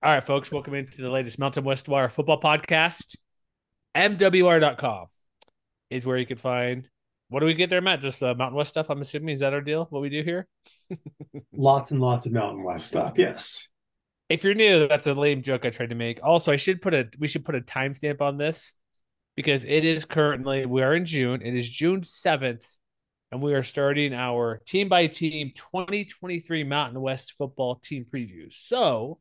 All right, folks, welcome into the latest Mountain West Wire football podcast. MWR.com is where you can find what do we get there, Matt? Just uh, Mountain West stuff, I'm assuming. Is that our deal? What we do here? lots and lots of Mountain West stuff, yes. If you're new, that's a lame joke I tried to make. Also, I should put a we should put a timestamp on this because it is currently we are in June. It is June 7th, and we are starting our team by team 2023 Mountain West football team previews. So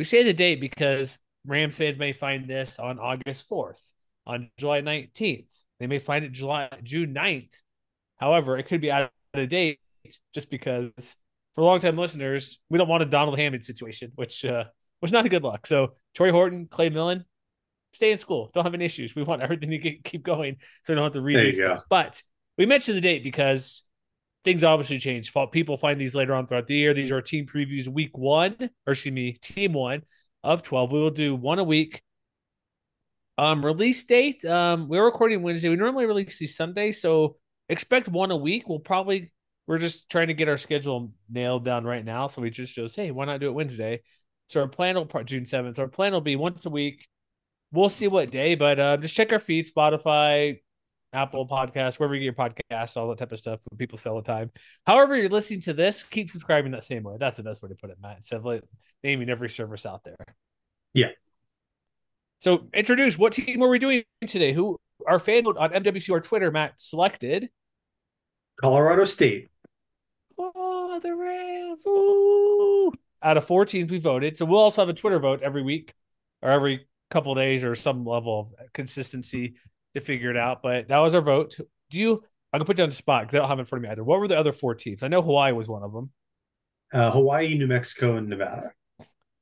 we say the date because Rams fans may find this on August 4th, on July 19th. They may find it July June 9th. However, it could be out of date just because for long-time listeners, we don't want a Donald Hammond situation, which uh, was not a good luck. So Tory Horton, Clay Millen, stay in school. Don't have any issues. We want everything to keep going so we don't have to read stuff. But we mentioned the date because things obviously change. People find these later on throughout the year. These are team previews week one, or excuse me, team one of 12. We will do one a week. Um, release date. Um, we're recording Wednesday. We normally release these Sunday, so expect one a week. We'll probably we're just trying to get our schedule nailed down right now. So we just chose, hey, why not do it Wednesday? So our plan will part June 7th. So our plan will be once a week. We'll see what day, but uh, just check our feed, Spotify, Apple Podcast, wherever you get your podcast, all that type of stuff. People sell the time. However, you're listening to this, keep subscribing that same way. That's the best way to put it, Matt. Instead of like naming every service out there. Yeah. So introduce what team are we doing today? Who our fan vote on MWC MWCR Twitter, Matt selected Colorado State. Oh, the Rams. Ooh. Out of four teams we voted. So we'll also have a Twitter vote every week or every couple days or some level of consistency to figure it out. But that was our vote. Do you? I can put you on the spot because I don't have it in front of me either. What were the other four teams? I know Hawaii was one of them. Uh, Hawaii, New Mexico, and Nevada.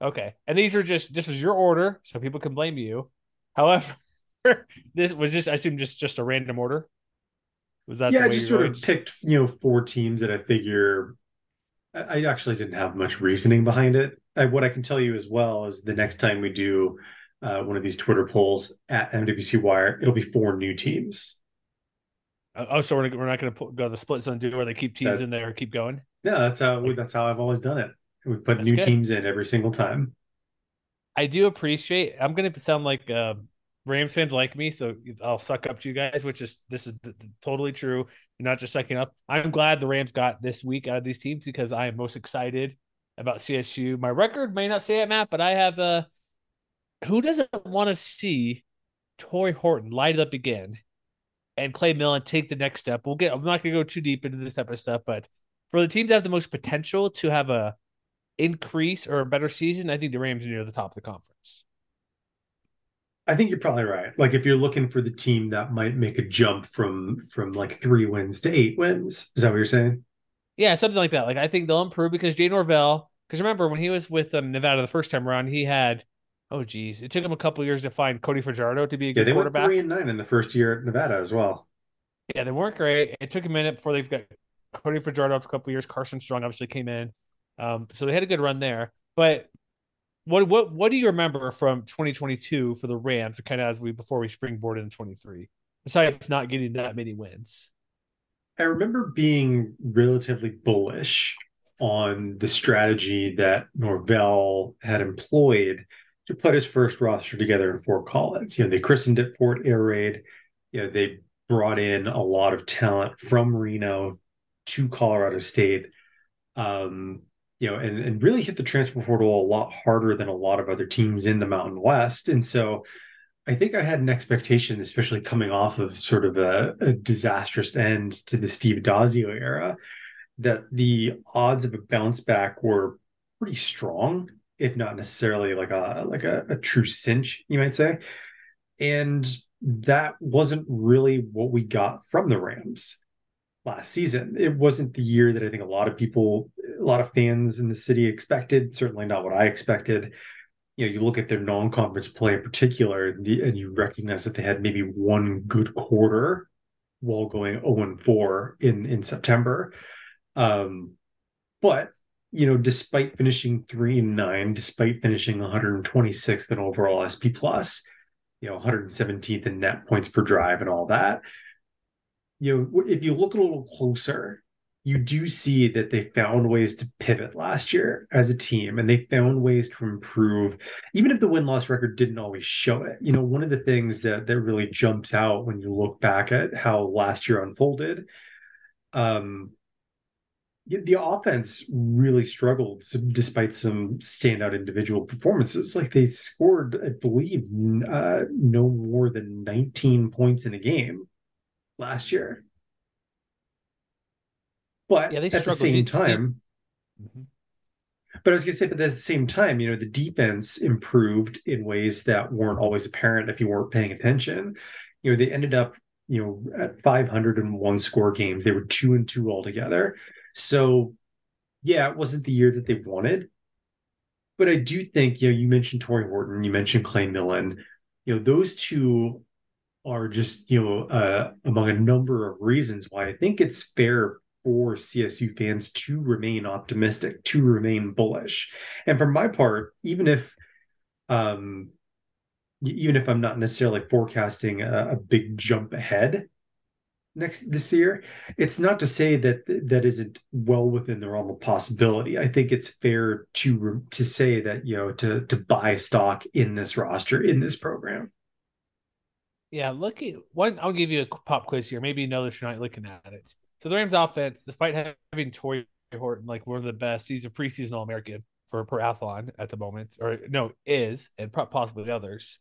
Okay, and these are just this is your order, so people can blame you. However, this was just I assume just just a random order. Was that? Yeah, I just sort of picked you know four teams that I figure. I actually didn't have much reasoning behind it. I, what I can tell you as well is the next time we do uh, one of these Twitter polls at MWC Wire, it'll be four new teams. Oh, oh so we're, we're not going to go the split zone do where they keep teams that, in there keep going. No, that's how like, that's how I've always done it. We put new good. teams in every single time. I do appreciate. I'm going to sound like uh, Rams fans like me, so I'll suck up to you guys, which is this is totally true. You're not just sucking up. I'm glad the Rams got this week out of these teams because I am most excited about CSU. My record may not say it, Matt, but I have a. Who doesn't want to see Tory Horton light it up again and Clay Millen take the next step? We'll get. I'm not going to go too deep into this type of stuff, but for the teams that have the most potential to have a increase or a better season, I think the Rams are near the top of the conference. I think you're probably right. Like if you're looking for the team that might make a jump from from like three wins to eight wins, is that what you're saying? Yeah, something like that. Like I think they'll improve because Jay Norvell. Because remember when he was with um, Nevada the first time around, he had oh geez, it took him a couple years to find Cody Fajardo to be a good yeah, they quarterback. Went three and nine in the first year at Nevada as well. Yeah, they weren't great. It took a minute before they've got Cody Fajardo after a couple years. Carson Strong obviously came in, um, so they had a good run there. But what what what do you remember from 2022 for the Rams? Kind of as we before we springboard in 23, besides not getting that many wins. I remember being relatively bullish on the strategy that Norvell had employed to put his first roster together in Fort Collins. You know, they christened it Fort Air Raid. You know, they brought in a lot of talent from Reno to Colorado State. Um, you know, and, and really hit the transfer portal a lot harder than a lot of other teams in the Mountain West. And so I think I had an expectation, especially coming off of sort of a, a disastrous end to the Steve Addazio era, that the odds of a bounce back were pretty strong, if not necessarily like a like a, a true cinch, you might say. And that wasn't really what we got from the Rams last season. It wasn't the year that I think a lot of people, a lot of fans in the city expected. Certainly not what I expected. You know, you look at their non-conference play in particular, and you recognize that they had maybe one good quarter while going 0 and 4 in in September. Um, but you know, despite finishing three and nine, despite finishing 126th in overall SP plus, you know, 117th in net points per drive and all that, you know, if you look a little closer you do see that they found ways to pivot last year as a team and they found ways to improve even if the win-loss record didn't always show it. You know one of the things that that really jumps out when you look back at how last year unfolded um the offense really struggled despite some standout individual performances. Like they scored, I believe, uh, no more than 19 points in a game last year. But yeah, at the same time, mm-hmm. but I was going to say, but at the same time, you know, the defense improved in ways that weren't always apparent if you weren't paying attention. You know, they ended up, you know, at 501 score games. They were two and two altogether. So, yeah, it wasn't the year that they wanted. But I do think, you know, you mentioned Tory Horton, you mentioned Clay Millen. You know, those two are just, you know, uh, among a number of reasons why I think it's fair for CSU fans to remain optimistic, to remain bullish. And for my part, even if um even if I'm not necessarily forecasting a, a big jump ahead next this year, it's not to say that that isn't well within the realm of possibility. I think it's fair to to say that you know to to buy stock in this roster in this program. Yeah, looking one, I'll give you a pop quiz here. Maybe you know this, you're not looking at it. So the Rams offense, despite having Tory Horton like one of the best, he's a preseason All American for per athlon at the moment, or no, is and possibly others.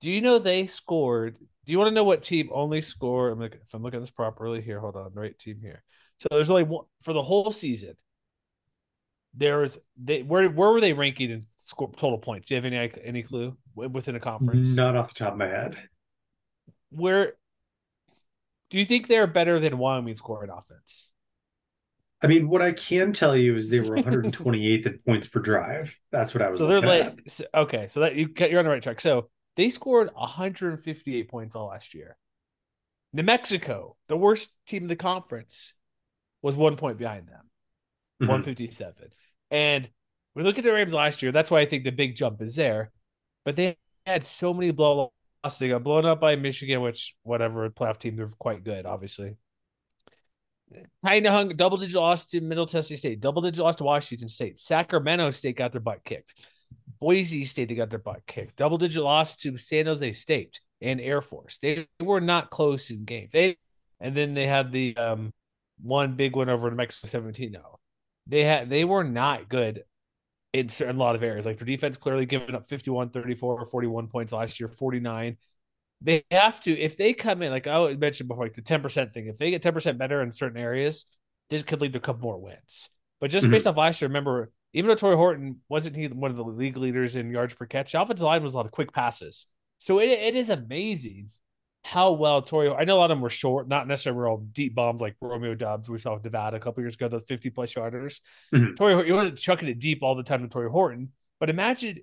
Do you know they scored? Do you want to know what team only scored? I'm looking, if I'm looking at this properly here, hold on, right team here. So there's only one for the whole season. There was they where where were they ranking in score, total points? Do you have any any clue within a conference? Not off the top of my head. Where do you think they're better than Wyoming scoring offense? I mean, what I can tell you is they were 128th in points per drive. That's what I was. So they're like, so, okay, so that you you're on the right track. So they scored 158 points all last year. New Mexico, the worst team in the conference, was one point behind them, mm-hmm. 157. And we look at the Rams last year. That's why I think the big jump is there. But they had so many blow they got blown up by Michigan, which whatever playoff team they're quite good, obviously. Kind of hung double digit loss to Middle Tennessee State, double digit loss to Washington State. Sacramento State got their butt kicked. Boise State they got their butt kicked. Double digit loss to San Jose State and Air Force. They were not close in games. They and then they had the um, one big one over New Mexico 17. No, they had they were not good in certain, lot of areas. Like their defense clearly giving up 51, 34, 41 points last year, 49. They have to, if they come in, like I mentioned before, like the 10% thing, if they get 10% better in certain areas, this could lead to a couple more wins. But just mm-hmm. based off last year, remember, even though Tory Horton wasn't he one of the league leaders in yards per catch, the offensive line was a lot of quick passes. So it, it is amazing how well Tory. I know a lot of them were short, not necessarily were all deep bombs like Romeo Doubs we saw with Nevada a couple years ago, those 50 plus yarders. Mm-hmm. Tory, he wasn't chucking it deep all the time to Tory Horton, but imagine,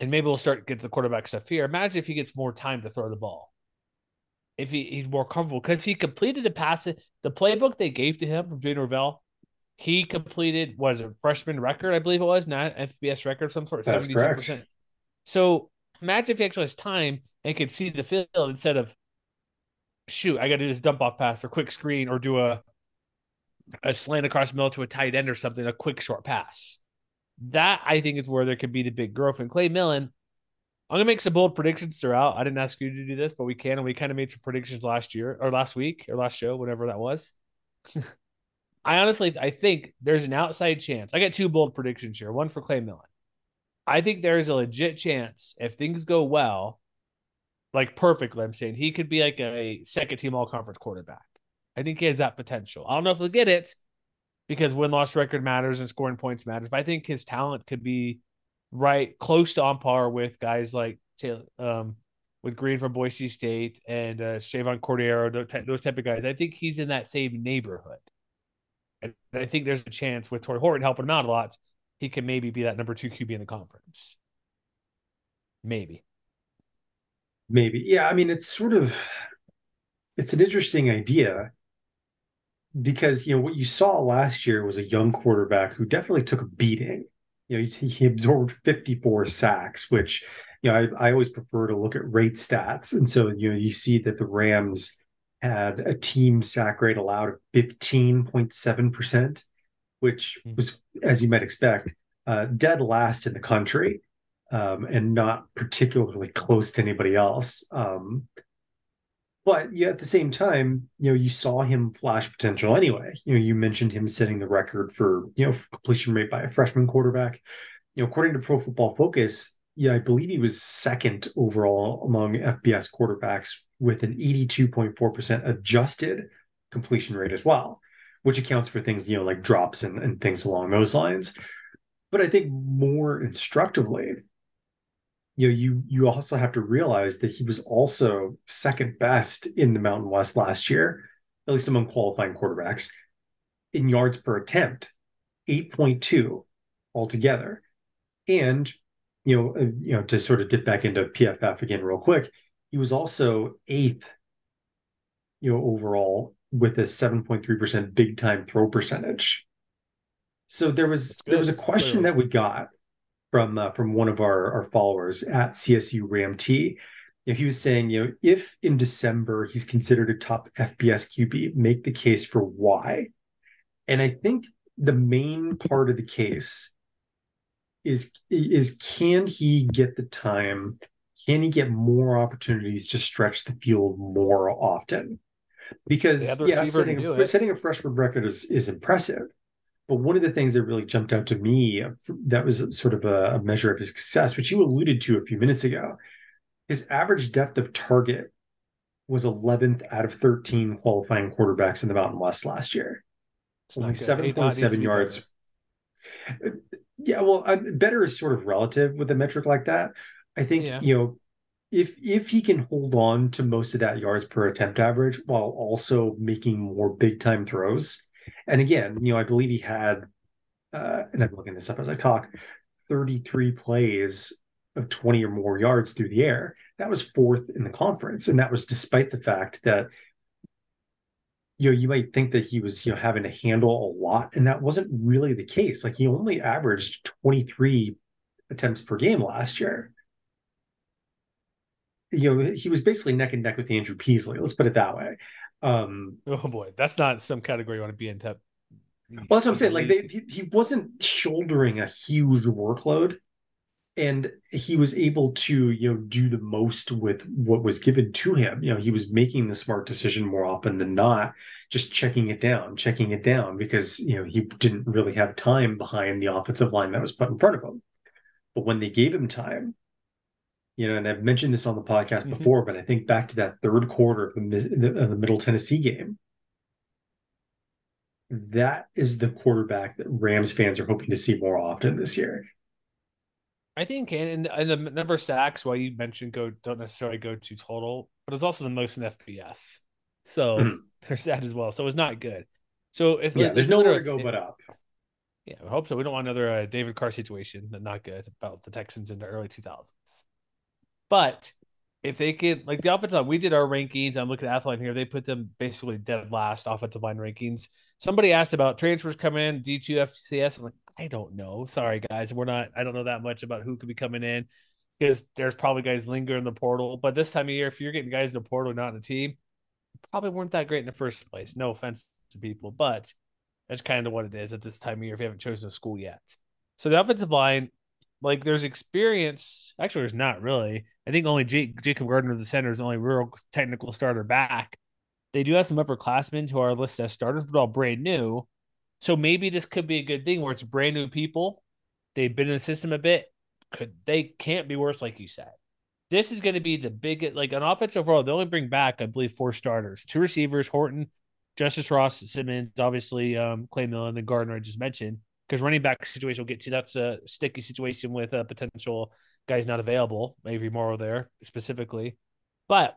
and maybe we'll start get to the quarterback stuff here. Imagine if he gets more time to throw the ball. If he, he's more comfortable because he completed the pass, the playbook they gave to him from Jay Norvell, he completed was a freshman record, I believe it was, not FBS record, some sort of seventy two percent. So imagine if he actually has time and can see the field instead of shoot, I got to do this dump off pass or quick screen or do a a slant across the middle to a tight end or something, a quick short pass. That I think is where there could be the big growth. And Clay Millen, I'm gonna make some bold predictions throughout. I didn't ask you to do this, but we can, and we kind of made some predictions last year or last week or last show, whatever that was. I honestly I think there's an outside chance. I got two bold predictions here. One for Clay Millen. I think there's a legit chance if things go well, like perfectly, I'm saying he could be like a second team all conference quarterback. I think he has that potential. I don't know if he'll get it because win loss record matters and scoring points matters, but I think his talent could be right close to on par with guys like Taylor, um, with Green from Boise State and uh, Chevan Cordeiro, those type of guys. I think he's in that same neighborhood. And I think there's a chance with Tory Horton helping him out a lot he can maybe be that number two QB in the conference. Maybe. Maybe. Yeah. I mean, it's sort of it's an interesting idea because you know what you saw last year was a young quarterback who definitely took a beating. You know, he, he absorbed 54 sacks, which you know I, I always prefer to look at rate stats, and so you know you see that the Rams had a team sack rate allowed of 15.7%, which hmm. was, as you might expect, uh, dead last in the country um, and not particularly close to anybody else. Um, but yeah, at the same time, you know, you saw him flash potential anyway. You know, you mentioned him setting the record for you know completion rate by a freshman quarterback. You know, according to Pro Football Focus, yeah, I believe he was second overall among FBS quarterbacks with an 82.4% adjusted completion rate as well, which accounts for things, you know, like drops and, and things along those lines. But I think more instructively, you know, you you also have to realize that he was also second best in the Mountain West last year, at least among qualifying quarterbacks, in yards per attempt, 8.2 altogether. And you know, uh, you know, to sort of dip back into PFF again real quick, he was also eighth, you know, overall with a 7.3% big time throw percentage. So there was there was a question that we got from uh, from one of our, our followers at CSU RAMT. T. If he was saying, you know, if in December he's considered a top FBS QB, make the case for why. And I think the main part of the case is is can he get the time? Can he get more opportunities to stretch the field more often? Because yeah, setting, setting a freshman record is, is impressive. But one of the things that really jumped out to me that was sort of a, a measure of his success, which you alluded to a few minutes ago, his average depth of target was 11th out of 13 qualifying quarterbacks in the Mountain West last year. It's Only 7.7 yards. Better. Yeah, well, better is sort of relative with a metric like that. I think yeah. you know if if he can hold on to most of that yards per attempt average while also making more big time throws. And again, you know, I believe he had, uh, and I'm looking this up as I talk, 33 plays of 20 or more yards through the air. That was fourth in the conference, and that was despite the fact that you know, you might think that he was, you know, having to handle a lot, and that wasn't really the case. Like he only averaged 23 attempts per game last year. You know, he was basically neck and neck with Andrew Peasley. Let's put it that way. Um, oh boy, that's not some category you want to be in. Tep- well, that's what I'm saying. Like they, he, he wasn't shouldering a huge workload, and he was able to you know do the most with what was given to him. You know he was making the smart decision more often than not just checking it down checking it down because you know he didn't really have time behind the offensive line that was put in front of him. But when they gave him time you know and i've mentioned this on the podcast mm-hmm. before but i think back to that third quarter of the, of the middle tennessee game that is the quarterback that rams fans are hoping to see more often this year I think, and, and the number of sacks, while you mentioned go don't necessarily go to total, but it's also the most in FBS. So mm-hmm. there's that as well. So it's not good. So if yeah, there's nowhere to go but up. Yeah, I hope so. We don't want another uh, David Carr situation. That not good about the Texans in the early 2000s. But if they could, like the offensive line, we did our rankings. I'm looking at Athlon here. They put them basically dead last offensive line rankings. Somebody asked about transfers coming in, D2 FCS. I'm like, I don't know. Sorry, guys. We're not, I don't know that much about who could be coming in because there's probably guys lingering in the portal. But this time of year, if you're getting guys in the portal, not in a team, probably weren't that great in the first place. No offense to people, but that's kind of what it is at this time of year if you haven't chosen a school yet. So the offensive line, like there's experience. Actually, there's not really. I think only Jake, Jacob Gardner, the center, is the only real technical starter back. They do have some upperclassmen who are listed as starters, but all brand new. So maybe this could be a good thing where it's brand new people. They've been in the system a bit. Could they can't be worse, like you said. This is going to be the biggest, like an offense overall. They only bring back, I believe, four starters, two receivers, Horton, Justus Ross, Simmons, obviously, um, Clay Millen, then Gardner I just mentioned. Because running back situation we'll get to that's a sticky situation with a potential guys not available, maybe Morrow there specifically. But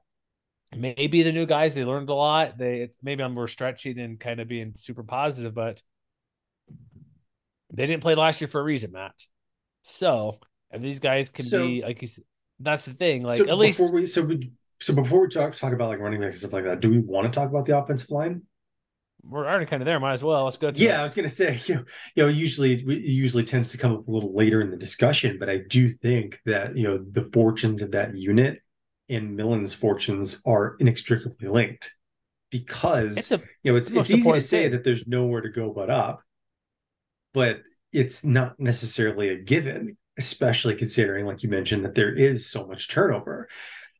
maybe the new guys they learned a lot. They maybe I'm more stretching and kind of being super positive, but they didn't play last year for a reason, Matt. So if these guys can so, be like you said, that's the thing. Like so at least we, so we so before we talk talk about like running backs and stuff like that, do we want to talk about the offensive line? We're already kind of there. Might as well. Let's go. yeah, it. I was gonna say you know, you know usually it usually tends to come up a little later in the discussion, but I do think that you know the fortunes of that unit and Millen's fortunes are inextricably linked. because a you know it's it's easy to say thing. that there's nowhere to go but up, but it's not necessarily a given, especially considering, like you mentioned, that there is so much turnover.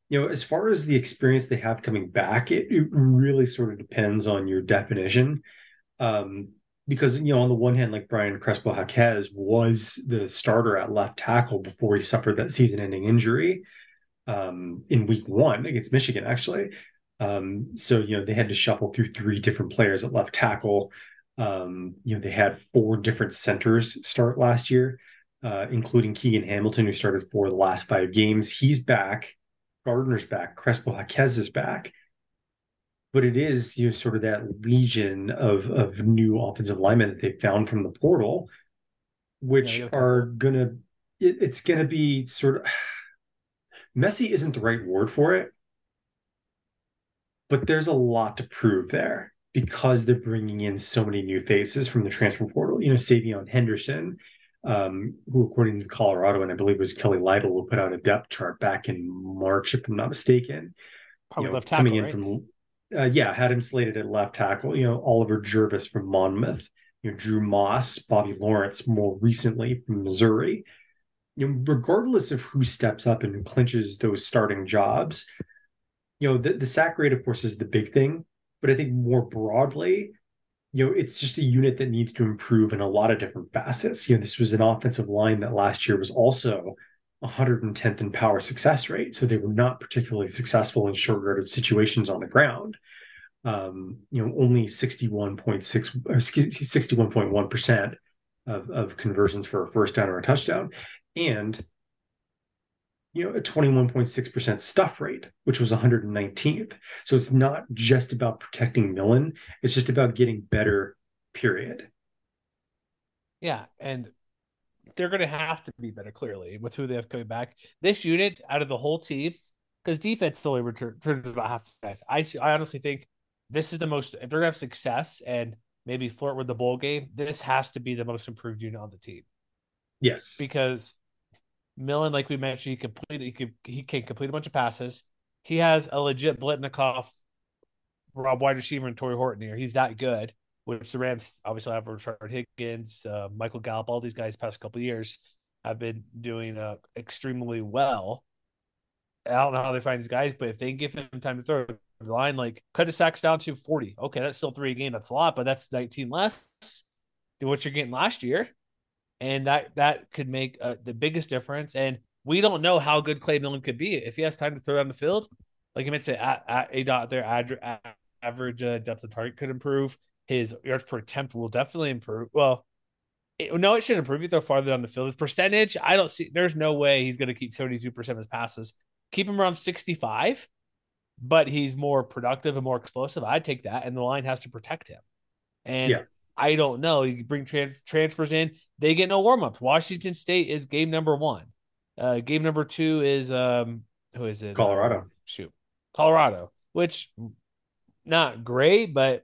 You know, as far as the experience they have coming back, it, it really sort of depends on your definition. Um, because you know, on the one hand, like Brian Crespo Jaquez was the starter at left tackle before he suffered that season-ending injury um, in week one against Michigan, actually. Um, so you know they had to shuffle through three different players at left tackle. Um, you know they had four different centers start last year, uh, including Keegan Hamilton, who started for the last five games. He's back. Gardner's back. Crespo Jaquez is back. But it is you know sort of that legion of of new offensive linemen that they found from the portal, which Yeah, are gonna it, it's gonna be sort of messy isn't the right word for it but there's a lot to prove there because they're bringing in so many new faces from the transfer portal. You know, Savion Henderson, um, who, according to Colorado, and I believe it was Kelly Lyell, will put out a depth chart back in March, if I'm not mistaken. Probably you know, left tackle, coming in right? from, uh, yeah, had him slated at left tackle. You know, Oliver Jervis from Monmouth. You know, Drew Moss, Bobby Lawrence, more recently from Missouri. You know, regardless of who steps up and clinches those starting jobs, you know, the, the sack rate, of course, is the big thing. But I think more broadly, you know, it's just a unit that needs to improve in a lot of different facets. You know, this was an offensive line that last year was also 110th in power success rate. So they were not particularly successful in short yardage situations on the ground. Um, you know, only 61.6 excuse 61.1% of, of conversions for a first down or a touchdown. And you know, a 21.6% stuff rate, which was 119th. So it's not just about protecting Millen, it's just about getting better, period. Yeah, and they're going to have to be better clearly with who they have coming back. This unit out of the whole team, because defense only returns about half. I I honestly think this is the most. If they're going to have success and maybe flirt with the bowl game, this has to be the most improved unit on the team Yes. because Millen, like we mentioned, he complete he could he can complete a bunch of passes. He has a legit Biletnikoff, Rob wide receiver, and Tory Horton here. He's that good. Which the Rams obviously have Rashard Higgins, uh, Michael Gallup, all these guys past couple years have been doing uh, extremely well. I don't know how they find these guys, but if they give him time to throw the line, like cut his sacks down to 40. Okay, that's still three a game. That's a lot, but that's 19 less than what you're getting last year and that that could make uh, the biggest difference. And we don't know how good Clay Millen could be if he has time to throw down the field. Like you mentioned, at, at a dot there, average uh, depth of target could improve. His yards per attempt will definitely improve. Well, it, no, it should improve. You throw farther down the field. His percentage, I don't see. There's no way he's going to keep 72 percent of his passes. Keep him around 65, but he's more productive and more explosive. I'd take that, and the line has to protect him. And Yeah. I don't know. You bring trans- transfers in, they get no warm ups. Washington State is game number one. Uh, game number two is um, who is it? Colorado. Um, shoot, Colorado, which not great, but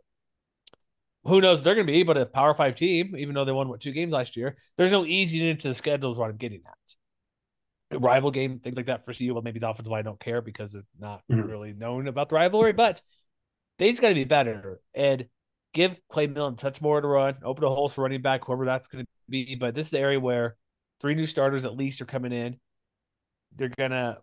who knows? They're going to be but to Power Five team, even though they won what two games last year. There's no easing into the schedules. what I'm getting at. Rival game, things like that for CU. Well, maybe the offensive line don't care because it's not Mhm. really known about the rivalry, but they just got to be better and give Clay Millen touch more to run, open a hole for running back, whoever that's going to be. But this is the area where three new starters at least are coming in. They're gonna,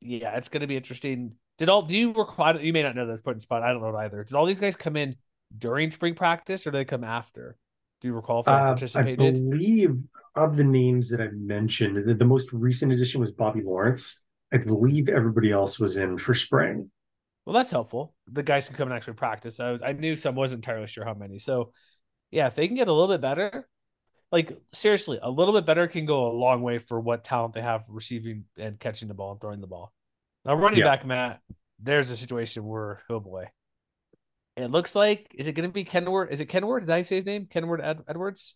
yeah, it's gonna be interesting. Did all do you require? You may not know this, put in spot. I don't know it either. Did all these guys come in during spring practice or did they come after? Do you recall if they Uh, I participated? believe of the names that I mentioned, the, the most recent addition was Bobby Lawrence. I believe everybody else was in for spring. Well, that's helpful. The guys can come and actually practice. I was, I knew some, wasn't entirely sure how many. So, yeah, if they can get a little bit better, like seriously, a little bit better can go a long way for what talent they have receiving and catching the ball and throwing the ball. Now, running Yeah. back, Matt, there's a situation where oh boy, it looks like is it going to be Kenward? Is it Kenward? Is that how you say his name? Kenward Ed- Edwards,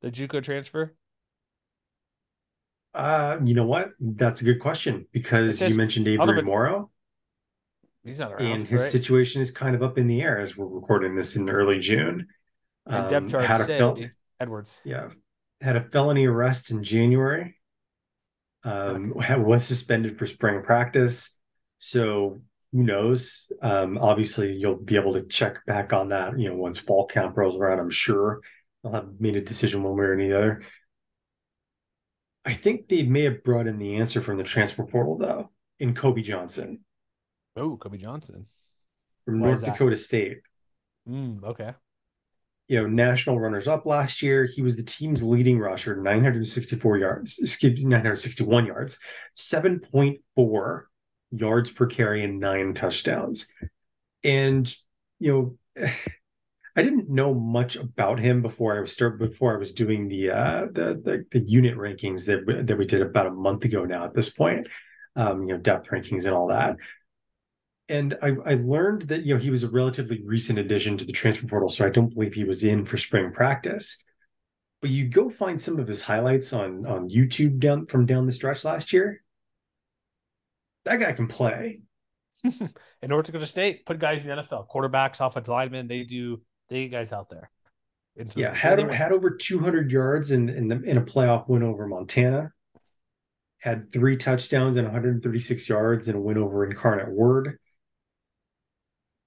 the JUCO transfer. Uh, you know what? That's a good question because says- you mentioned I don't know Avery Morrow, He's not around, and his right? situation is kind of up in the air as we're recording this in early June. and Um, depth had a fel- Edwards. yeah, had a felony arrest in January. Um, ha- was suspended for spring practice. So who knows? Um, obviously, you'll be able to check back on that. You know, once fall camp rolls around, I'm sure I'll have made a decision one way or the other. I think they may have brought in the answer from the transfer portal though, in Kobe Johnson. Oh, Kobe Johnson from Why North Dakota State. Mm, okay. You know, national runners up last year. He was the team's leading rusher, 964 yards, excuse me, 961 yards, 7.4 yards per carry, and nine touchdowns. And, you know, I didn't know much about him before I was start before I was doing the uh the, the the unit rankings that that we did about a month ago now at this point. Um, you know, depth rankings and all that and I, I learned that you know he was a relatively recent addition to the transfer portal, so I don't believe he was in for spring practice. But you go find some of his highlights on on YouTube down from down the stretch last year. That guy can play. in North Dakota State, put guys in the NFL, quarterbacks, offensive linemen. They do they get guys out there. yeah, the, had had over 200 yards in in, the, in a playoff win over Montana. Had three touchdowns and 136 yards in a win over Incarnate Word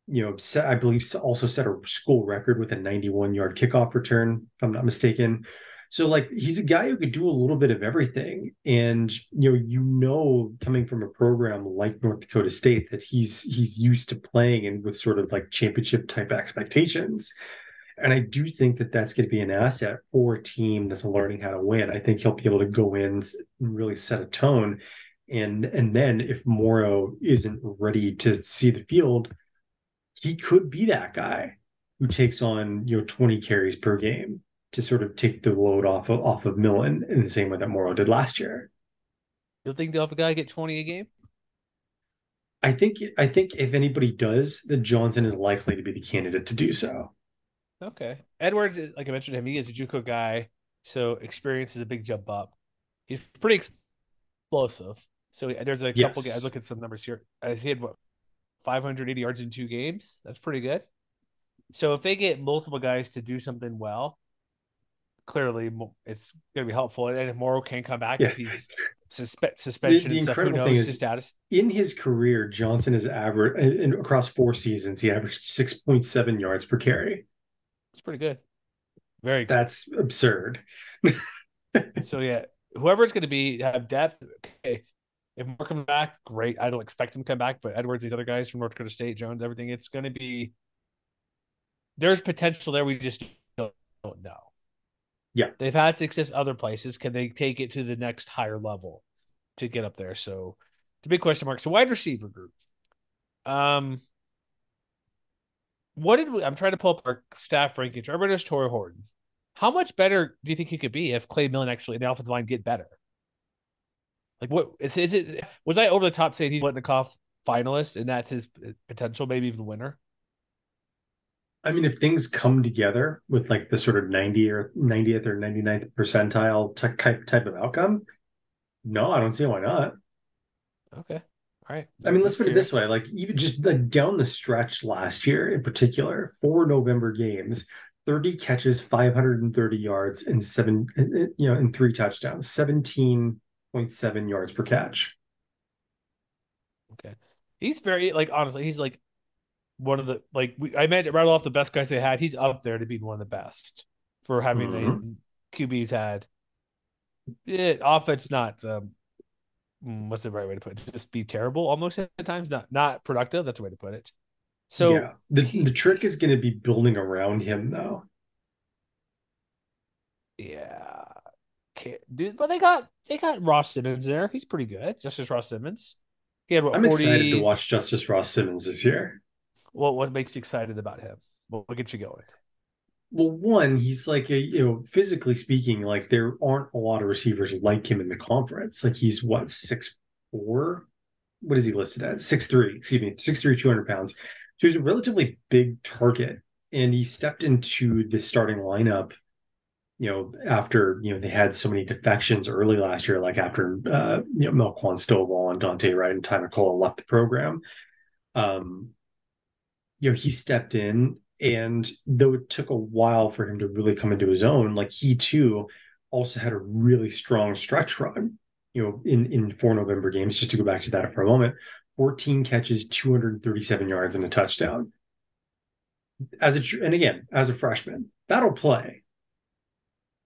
you know, set, I believe also set a school record with a 91 yard kickoff return, if I'm not mistaken. So like he's a guy who could do a little bit of everything. And you know, you know, coming from a program like North Dakota State that he's he's used to playing and with sort of like championship type expectations. And I do think that that's going to be an asset for a team that's learning how to win. I think he'll be able to go in and really set a tone. And and then if Morrow isn't ready to see the field, he could be that guy who takes on you know 20 carries per game to sort of take the load off of off of Millen in the same way that Morrow did last year. You think the other guy get 20 a game? I think I think if anybody does, then Johnson is likely to be the candidate to do so. Okay. Edward, like I mentioned him, he is a JUCO guy, so experience is a big jump up. He's pretty explosive. So there's a couple yes. guys. Look at some numbers here. As he had what 580 yards in two games. That's pretty good. So if they get multiple guys to do something well, clearly it's going to be helpful. And if Morrow can come back, yeah. if he's suspe- suspension the, the and stuff, who knows his status? In his career, Johnson has averaged across four seasons, he averaged 6.7 yards per carry. It's pretty good. Very good. That's absurd. so yeah, whoever it's going to be have depth. Okay, if Moore comes back, great. I don't expect him to come back, but Edwards, these other guys from North Dakota State, Jones, everything, it's going to be. There's potential there. We just don't, don't know. Yeah, they've had success other places. Can they take it to the next higher level to get up there? So it's a big question mark. So wide receiver group. Um, what did we? I'm trying to pull up our staff rankings. Everybody knows Tory Horton. How much better do you think he could be if Clay Millen actually in the offensive line get better? Like, what is, is it? Was I over the top saying he's Biletnikoff finalist and that's his potential, maybe even winner? I mean, if things come together with like the sort of 90 or 90th or 99th percentile type type of outcome, no, I don't see why not. Okay. All right. I mean, let's put it this way: like even just like down the stretch last year, in particular, four November games, 30 catches, 530 yards, and seven, you know, and three touchdowns, 17 0.7 yards per catch. Okay. He's very like honestly, he's like one of the like we, I meant right off the best guys they had. He's up there to be one of the best for having mm-hmm. a QB's had. It, offense not um, mm, what's the right way to put it? Just be terrible almost at times, not not productive. That's the way to put it. So yeah, the the trick is going to be building around him though. Yeah, dude. But they got they got Ross Simmons there. He's pretty good. Justus Ross Simmons. He had what, I'm 40... excited to watch Justus Ross Simmons this year. Well, what makes you excited about him? What, what gets you going? Well, one, he's like a you know, physically speaking, like there aren't a lot of receivers like him in the conference. Like he's what six four? What is he listed at? Six three, excuse me, six three, two hundred pounds. So he's a relatively big target. And he stepped into the starting lineup you know, after you know they had so many defections early last year, like after uh, you know Melquan Stovall and Dante Wright and Ty McCullough left the program, um, you know, he stepped in, and though it took a while for him to really come into his own, like he too also had a really strong stretch run, you know, in in four November games. Just to go back to that for a moment, 14 catches, 237 yards, and a touchdown. As a and again, as a freshman, that'll play.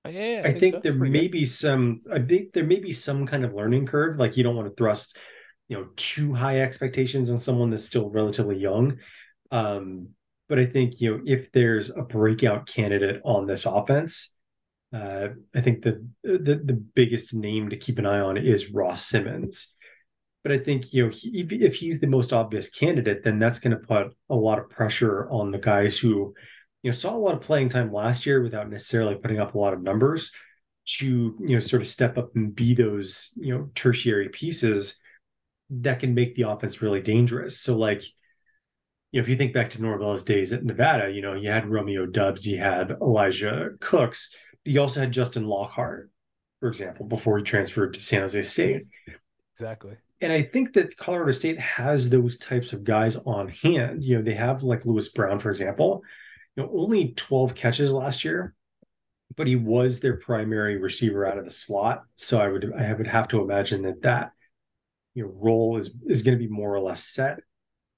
Yeah, I, I think, think, so. there may good. be some. I think there may be some kind of learning curve. Like you don't want to thrust, you know, too high expectations on someone that's still relatively young. Um, but I think you know if there's a breakout candidate on this offense, uh, I think the, the the biggest name to keep an eye on is Ross Simmons. But I think you know he, if he's the most obvious candidate, then that's going to put a lot of pressure on the guys who you know saw a lot of playing time last year without necessarily putting up a lot of numbers to you know sort of step up and be those you know tertiary pieces that can make the offense really dangerous. So like you know, if you think back to Norvell's days at Nevada, you know, you had Romeo Doubs, you had Elijah Cooks, you also had Justin Lockhart, for example, before he transferred to San Jose State. Exactly. And I think that Colorado State has those types of guys on hand. You know, they have like Lewis Brown, for example, you know, only 12 catches last year, but he was their primary receiver out of the slot. So I would I would have to imagine that that you know role is is going to be more or less set.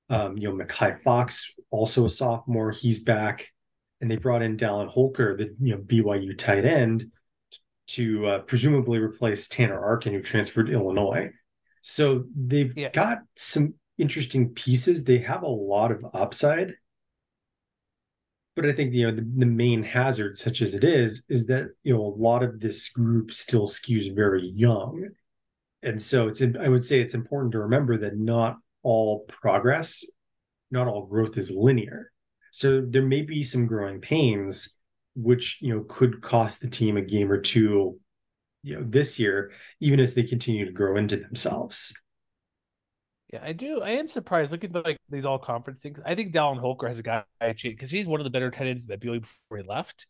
Um, you know, Makai Fox, also a sophomore, he's back, and they brought in Dallin Holker, the you know BYU tight end, to uh, presumably replace Tanner Arkin, who transferred to Illinois. So they've Yeah. got some interesting pieces. They have a lot of upside. But I think you know the, the main hazard, such as it is, is that you know a lot of this group still skews very young, and so it's I would say it's important to remember that not all progress, not all growth is linear. So there may be some growing pains, which you know could cost the team a game or two, you know, this year, even as they continue to grow into themselves. Yeah, I do. I am surprised. Look at the, like these all conference things. I think Dallin Holker has a guy because he's one of the better tight ends at BYU before he left.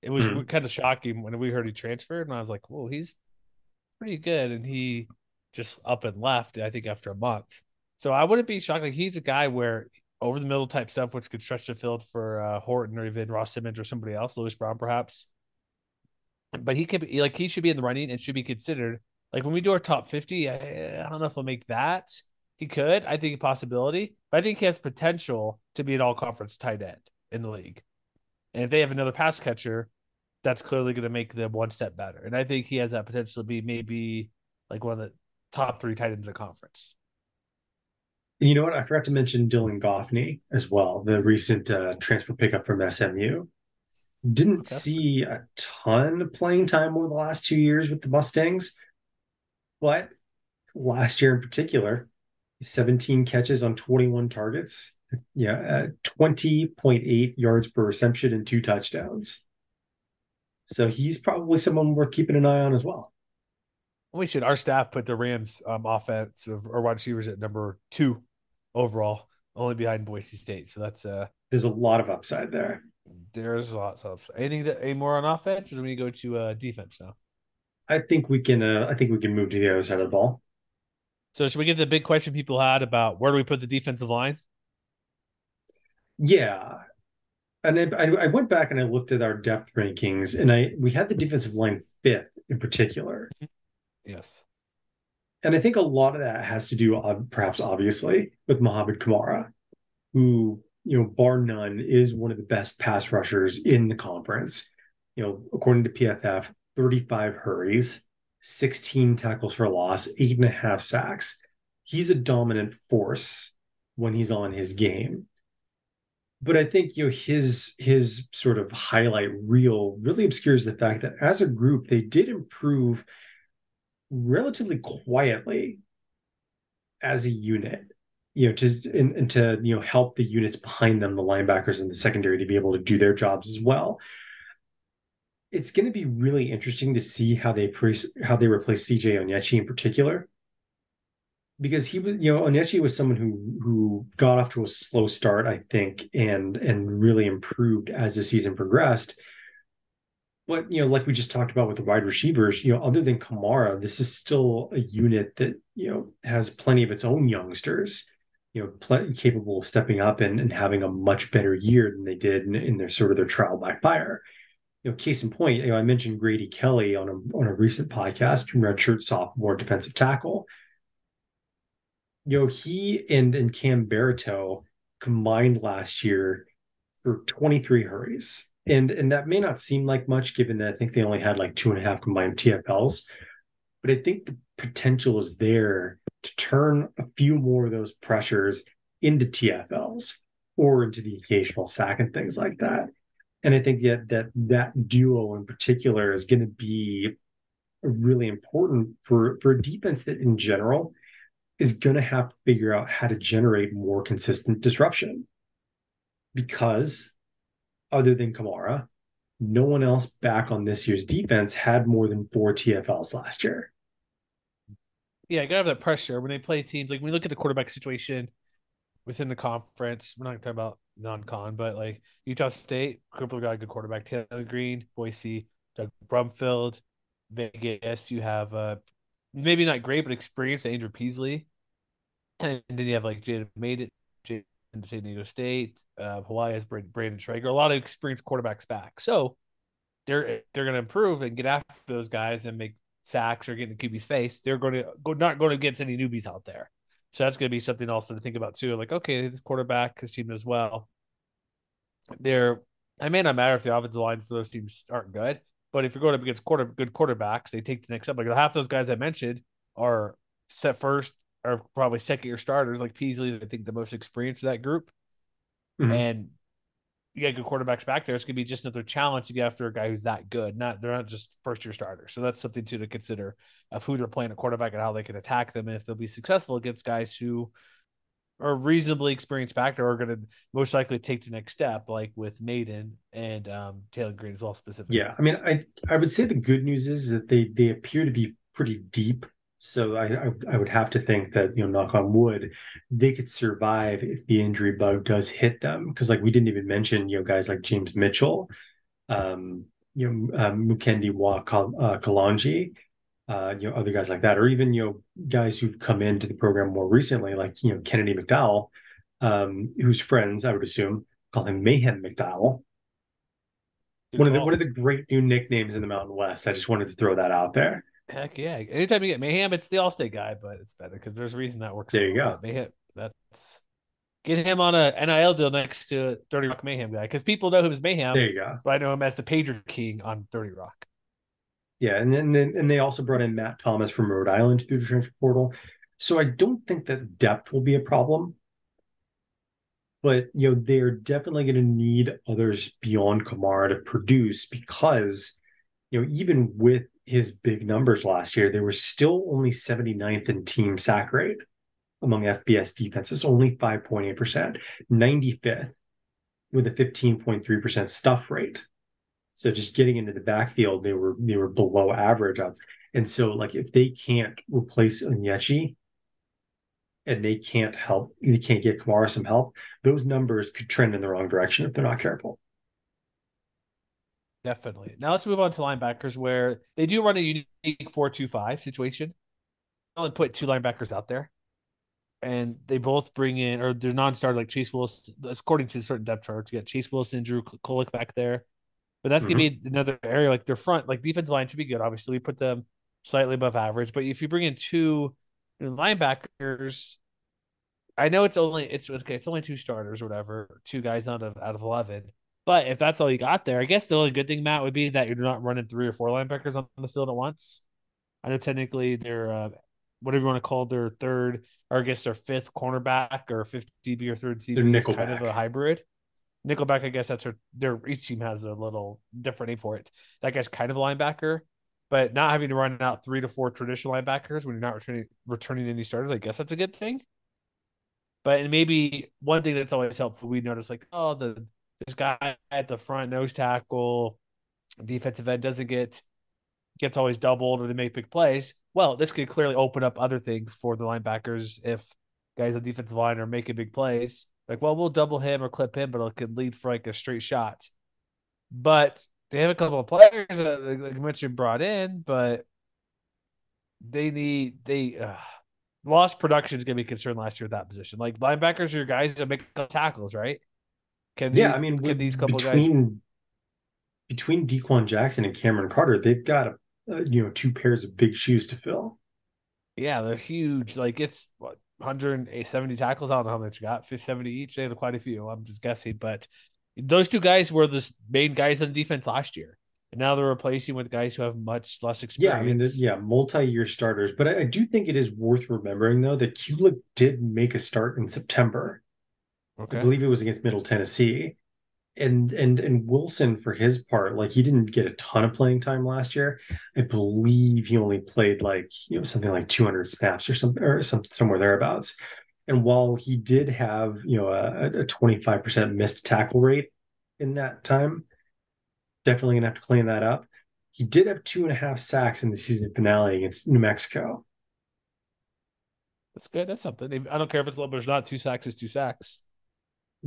It was Mhm. kind of shocking when we heard he transferred, and I was like, "Whoa, he's pretty good." And he just up and left. I think after a month. So I wouldn't be shocked. Like he's a guy where over the middle type stuff, which could stretch the field for uh, Horton or even Ross Simmons or somebody else, Lewis Brown perhaps. But he could be like he should be in the running and should be considered. Like when we do our top fifty, I, I don't know if we'll make that. He could. I think a possibility, but I think he has potential to be an all conference tight end in the league. And if they have another pass catcher, that's clearly going to make them one step better. And I think he has that potential to be maybe like one of the top three tight ends in the conference. And you know what? I forgot to mention Dylan Goffney as well, the recent uh, transfer pickup from SMU. Didn't Okay. see a ton of playing time over the last two years with the Mustangs, but last year in particular, 17 catches on 21 targets. Yeah, uh, 20.8 yards per reception and two touchdowns. So he's probably someone worth keeping an eye on as well. We should. Our staff put the Rams um, offense of or wide receivers at number two overall, only behind Boise State. So that's uh, There's a lot of upside there. there's lots of anything that any more on offense, or do we go to uh, defense now? I think we can. Uh, I think we can move to the other side of the ball. So should we get the big question people had about where do we put the defensive line? Yeah, and I, I went back and I looked at our depth rankings, and I we had the defensive line fifth in particular, mm-hmm. Yes. and I think a lot of that has to do, perhaps obviously, with Mohamed Kamara, who you know, bar none, is one of the best pass rushers in the conference. You know, according to PFF, 35 hurries, 16 tackles for loss, eight and a half sacks. He's a dominant force when he's on his game but I think you know his his sort of highlight reel really obscures the fact that as a group they did improve relatively quietly as a unit, you know, to and, and to you know help the units behind them, the linebackers and the secondary, to be able to do their jobs as well. It's going to be really interesting to see how they pre- how they replace CJ Onyechi in particular because he was, you know, Onyechi was someone who who got off to a slow start, I think, and and really improved as the season progressed. But you know, like we just talked about with the wide receivers, you know, other than Kamara, this is still a unit that you know has plenty of its own youngsters, you know, pl- capable of stepping up and, and having a much better year than they did in, in their sort of their trial by fire. You know, case in point, you know, I mentioned Grady Kelly on a on a recent podcast, redshirt sophomore defensive tackle you know, he and and Cam Barito combined last year for 23 hurries. And and that may not seem like much given that I think they only had like two and a half combined TFLs. But I think the potential is there to turn a few more of those pressures into TFLs or into the occasional sack and things like that. And I think that that that duo in particular is going to be really important for for a defense that in general is going to have to figure out how to generate more consistent disruption because other than Kamara, no one else back on this year's defense had more than four TFLs last year. Yeah, I gotta have that pressure when they play teams. Like when we look at the quarterback situation within the conference, we're not talking about non-con, but like Utah State, Cooper got a good quarterback. Taylen Green, Boise, Doug Brumfield, Vegas. You have uh maybe not great, but experienced Andrew Peasley, and then you have like Jada made it, Jada San Diego State. Uh, Hawaii has Brayden Schager, a lot of experienced quarterbacks back. So they're they're going to improve and get after those guys and make sacks or get in QB's face. They're going to go not going to against any newbies out there. So that's going to be something also to think about too. Like, okay, this quarterback, his team as well. They're it may not matter if the offensive line for those teams aren't good, but if you're going up against quarter good quarterbacks, they take the next step. Like half those guys I mentioned are set first or probably second year starters. Like Peasley, I think the most experienced of that group. Mm-hmm. And you got good quarterbacks back there. It's gonna be just another challenge to get after a guy who's that good. Not they're not just first year starters. So that's something too to consider of who they're playing a quarterback and how they can attack them and if they'll be successful against guys who are reasonably experienced back there are going to most likely take the next step, like with Mayden and um, Taylen Green as well, specifically. Yeah, I mean, I I would say the good news is that they they appear to be pretty deep so I, I, I would have to think that you know, knock on wood, they could survive if the injury bug does hit them. Because like we didn't even mention you know guys like James Mitchell, um, you know um, Mukendi Wa uh, Kalanji, uh, you know other guys like that, or even you know guys who've come into the program more recently, like you know Kennedy McDowell, um, whose friends I would assume call him Mayhem McDowell. Good one call. of the one of the great new nicknames in the Mountain West. I just wanted to throw that out there. Heck yeah! Anytime you get Mayhem, it's the Allstate guy, but it's better because there's a reason that works. There you go. Mayhem. That's get him on a NIL deal next to Thirty Rock Mayhem guy because people know him as Mayhem. There you go. But I know him as the Pager King on Thirty Rock. Yeah, and then and they also brought in Matt Thomas from Rhode Island through the transfer portal. So I don't think that depth will be a problem. But you know, they're definitely going to need others beyond Kamara to produce because you know, even with his big numbers last year, they were still only 79th in team sack rate among FBS defenses, only 5.8%, 95th with a 15.3% stuff rate. So just getting into the backfield, they were they were below average odds. And so like if they can't replace Onyechi and they can't help, they can't get Kamara some help, those numbers could trend in the wrong direction if they're not careful. Definitely. Now let's move on to linebackers where they do run a unique four-two-five situation. Only put two linebackers out there. And they both bring in, or they're non-starter like Chase Wilson, according to certain depth charts. You got Chase Wilson, and Drew Kolek back there. But that's mm-hmm. gonna be another area like their front, like defense line should be good. Obviously, we put them slightly above average. But if you bring in two linebackers, I know it's only it's okay, it's only two starters or whatever, two guys out of out of eleven. But if that's all you got there, I guess the only good thing, Matt, would be that you're not running three or four linebackers on the field at once. I know technically they're uh, whatever you want to call their third, or I guess their fifth cornerback or fifth DB or third CB is kind of a hybrid. Nickelback, I guess that's their, their each team has a little different name for it. That guy's kind of a linebacker, but not having to run out three to four traditional linebackers when you're not returning returning any starters, I guess that's a good thing. But and maybe one thing that's always helpful, we notice like, oh, the this guy at the front nose tackle, defensive end doesn't get gets always doubled or they make big plays. Well, this could clearly open up other things for the linebackers if guys on defensive line are making big plays. Like, well, we'll double him or clip him, but it could lead for like a straight shot. But they have a couple of players that, like mentioned, brought in, but they need they uh, lost production is going to be concerned last year at that position. Like linebackers are your guys that make tackles, right? Can these, yeah, I mean, can these couple between, guys between Dequan Jackson and Cameron Carter, they've got a, you know two pairs of big shoes to fill. Yeah, they're huge. Like it's what 170 tackles. I don't know how much you got, 70 each. They had quite a few. I'm just guessing, but those two guys were the main guys on the defense last year. And now they're replacing with guys who have much less experience. Yeah, I mean, the, yeah, multi-year starters. But I, I, do think it is worth remembering though that Kulik did make a start in September. Okay. I believe it was against Middle Tennessee. And and and Wilson for his part, like he didn't get a ton of playing time last year. I believe he only played like you know something like 200 snaps or something or some somewhere thereabouts. And while he did have you know a, a 25% missed tackle rate in that time, definitely gonna have to clean that up. He did have two and a half sacks in the season finale against New Mexico. That's good. That's something. I don't care if it's a little bit or not. Two sacks is two sacks.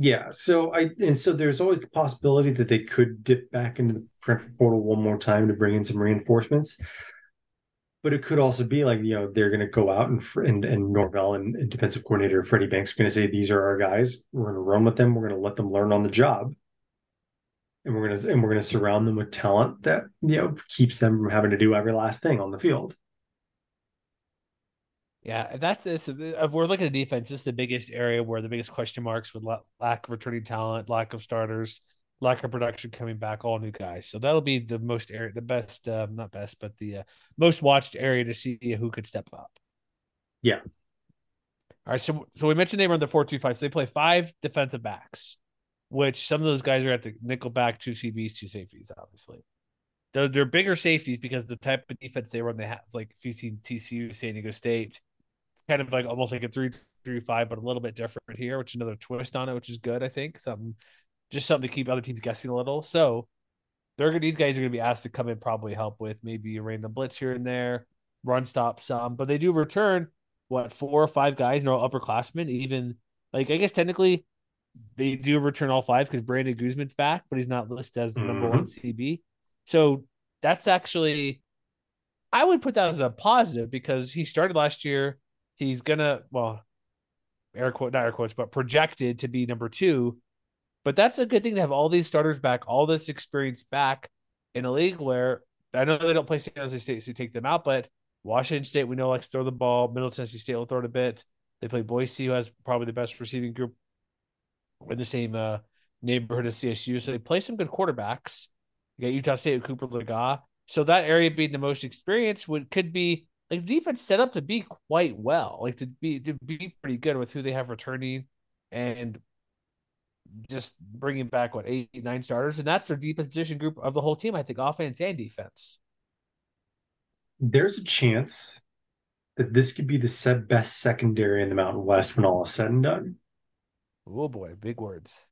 Yeah. So I and so there's always the possibility that they could dip back into the Brentford portal one more time to bring in some reinforcements. But it could also be like you know they're going to go out and and and Norvell and, and defensive coordinator Freddie Banks are going to say these are our guys. We're going to run with them. We're going to let them learn on the job, and we're going to and we're going to surround them with talent that you know keeps them from having to do every last thing on the field. Yeah, that's this. If we're looking at defense, this is the biggest area where the biggest question marks with lack of returning talent, lack of starters, lack of production coming back, all new guys. So that'll be the most area, the best, uh, not best, but the uh, most watched area to see who could step up. Yeah. All right. So, so we mentioned they run the four two five. So they play five defensive backs, which some of those guys are at the nickel back, two CBs, two safeties, obviously. They're, they're bigger safeties because the type of defense they run, they have like if you see TCU, San Diego State, kind of like almost like a three three five, but a little bit different here, which is another twist on it, which is good. I think something just something to keep other teams guessing a little. So they're these guys are going to be asked to come in, probably help with maybe a random blitz here and there, run stop some, but they do return what four or five guys, no upperclassmen, even like I guess technically they do return all five because Brandon Guzman's back, but he's not listed as the mm-hmm. number one CB. So that's actually I would put that as a positive because he started last year he's gonna well air quote not air quotes but projected to be number two. But that's a good thing to have all these starters back all this experience back in a league where i know they don't play san jose state so take them out but washington state we know likes to throw the ball. Middle tennessee state will throw it a bit. They play boise who has probably the best receiving group in the same uh, neighborhood as csu so they play some good quarterbacks. You got utah state with cooper legas so that area being the most experienced would could be like the defense set up to be quite well, like to be to be pretty good with who they have returning, and just bringing back what eight nine starters, and that's their deepest position group of the whole team. I think offense and defense. There's a chance that this could be the best secondary in the Mountain West when all is said and done. Oh boy, big words.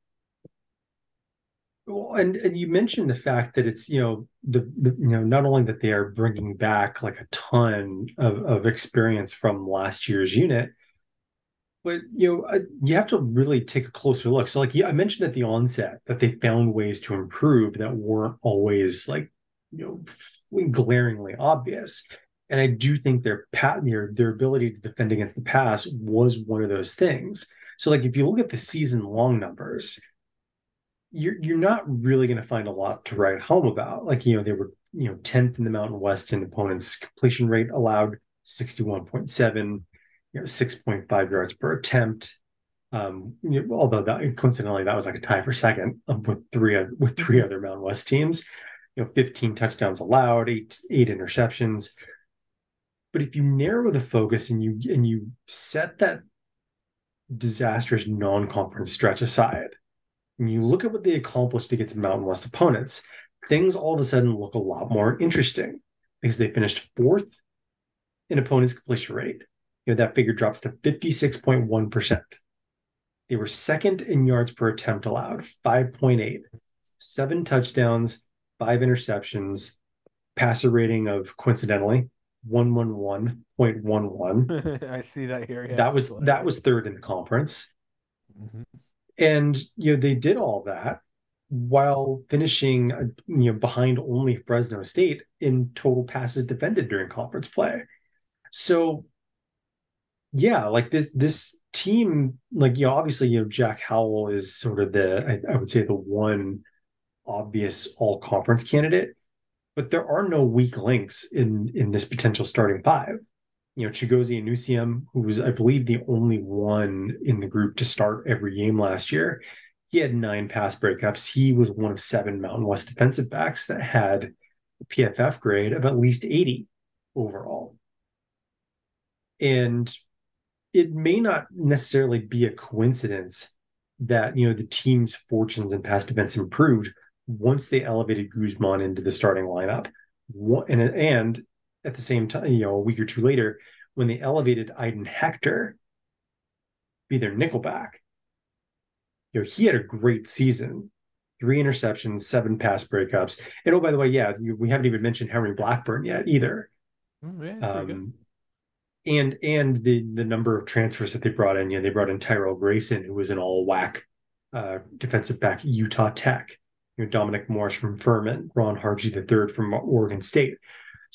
Well, and and you mentioned the fact that it's you know the, the, you know not only that they are bringing back like a ton of of experience from last year's unit, but you know you have to really take a closer look. So like yeah, I mentioned at the onset that they found ways to improve that weren't always like you know glaringly obvious. And I do think their pat their their ability to defend against the pass was one of those things. So like if you look at the season long numbers you're you're not really going to find a lot to write home about. Like you know, they were you know tenth in the Mountain West in opponents' completion rate allowed, sixty one point seven, you know, six point five yards per attempt. Um, you know, although that coincidentally that was like a tie for second um, with three with three other Mountain West teams. You know, fifteen touchdowns allowed, eight eight interceptions. But if you narrow the focus and you and you set that disastrous non-conference stretch aside when you look at what they accomplished against Mountain West opponents, things all of a sudden look a lot more interesting because they finished fourth in opponents' completion rate. You know, that figure drops to 56.1%. They were second in yards per attempt allowed, 5.8, seven touchdowns, five interceptions, passer rating of coincidentally 111.11. I see that here. Yeah, that was that was third in the conference. Mm-hmm and you know they did all that while finishing uh, you know behind only Fresno State in total passes defended during conference play. So yeah, like this this team, like you know, obviously you know Jack Howell is sort of the I, I would say the one obvious all conference candidate, but there are no weak links in in this potential starting five. You know, Chigozie Anusiem, who was, I believe, the only one in the group to start every game last year. He had nine pass breakups. He was one of seven Mountain West defensive backs that had a PFF grade of at least 80 overall. And it may not necessarily be a coincidence that, you know, the team's fortunes and pass defense improved once they elevated Guzman into the starting lineup. And, and at the same time, you know, a week or two later, when they elevated Aiden Hector, be their nickelback, you know, he had a great season. Three interceptions, seven pass breakups. And oh, by the way, yeah, we haven't even mentioned Henry Blackburn yet either. Oh, yeah, um, and and the the number of transfers that they brought in. You know, they brought in Tyrell Grayson, who was an all WAC uh, defensive back, Utah Tech. You know, Dominic Morris from Furman, Ron Hardge the third from Oregon State.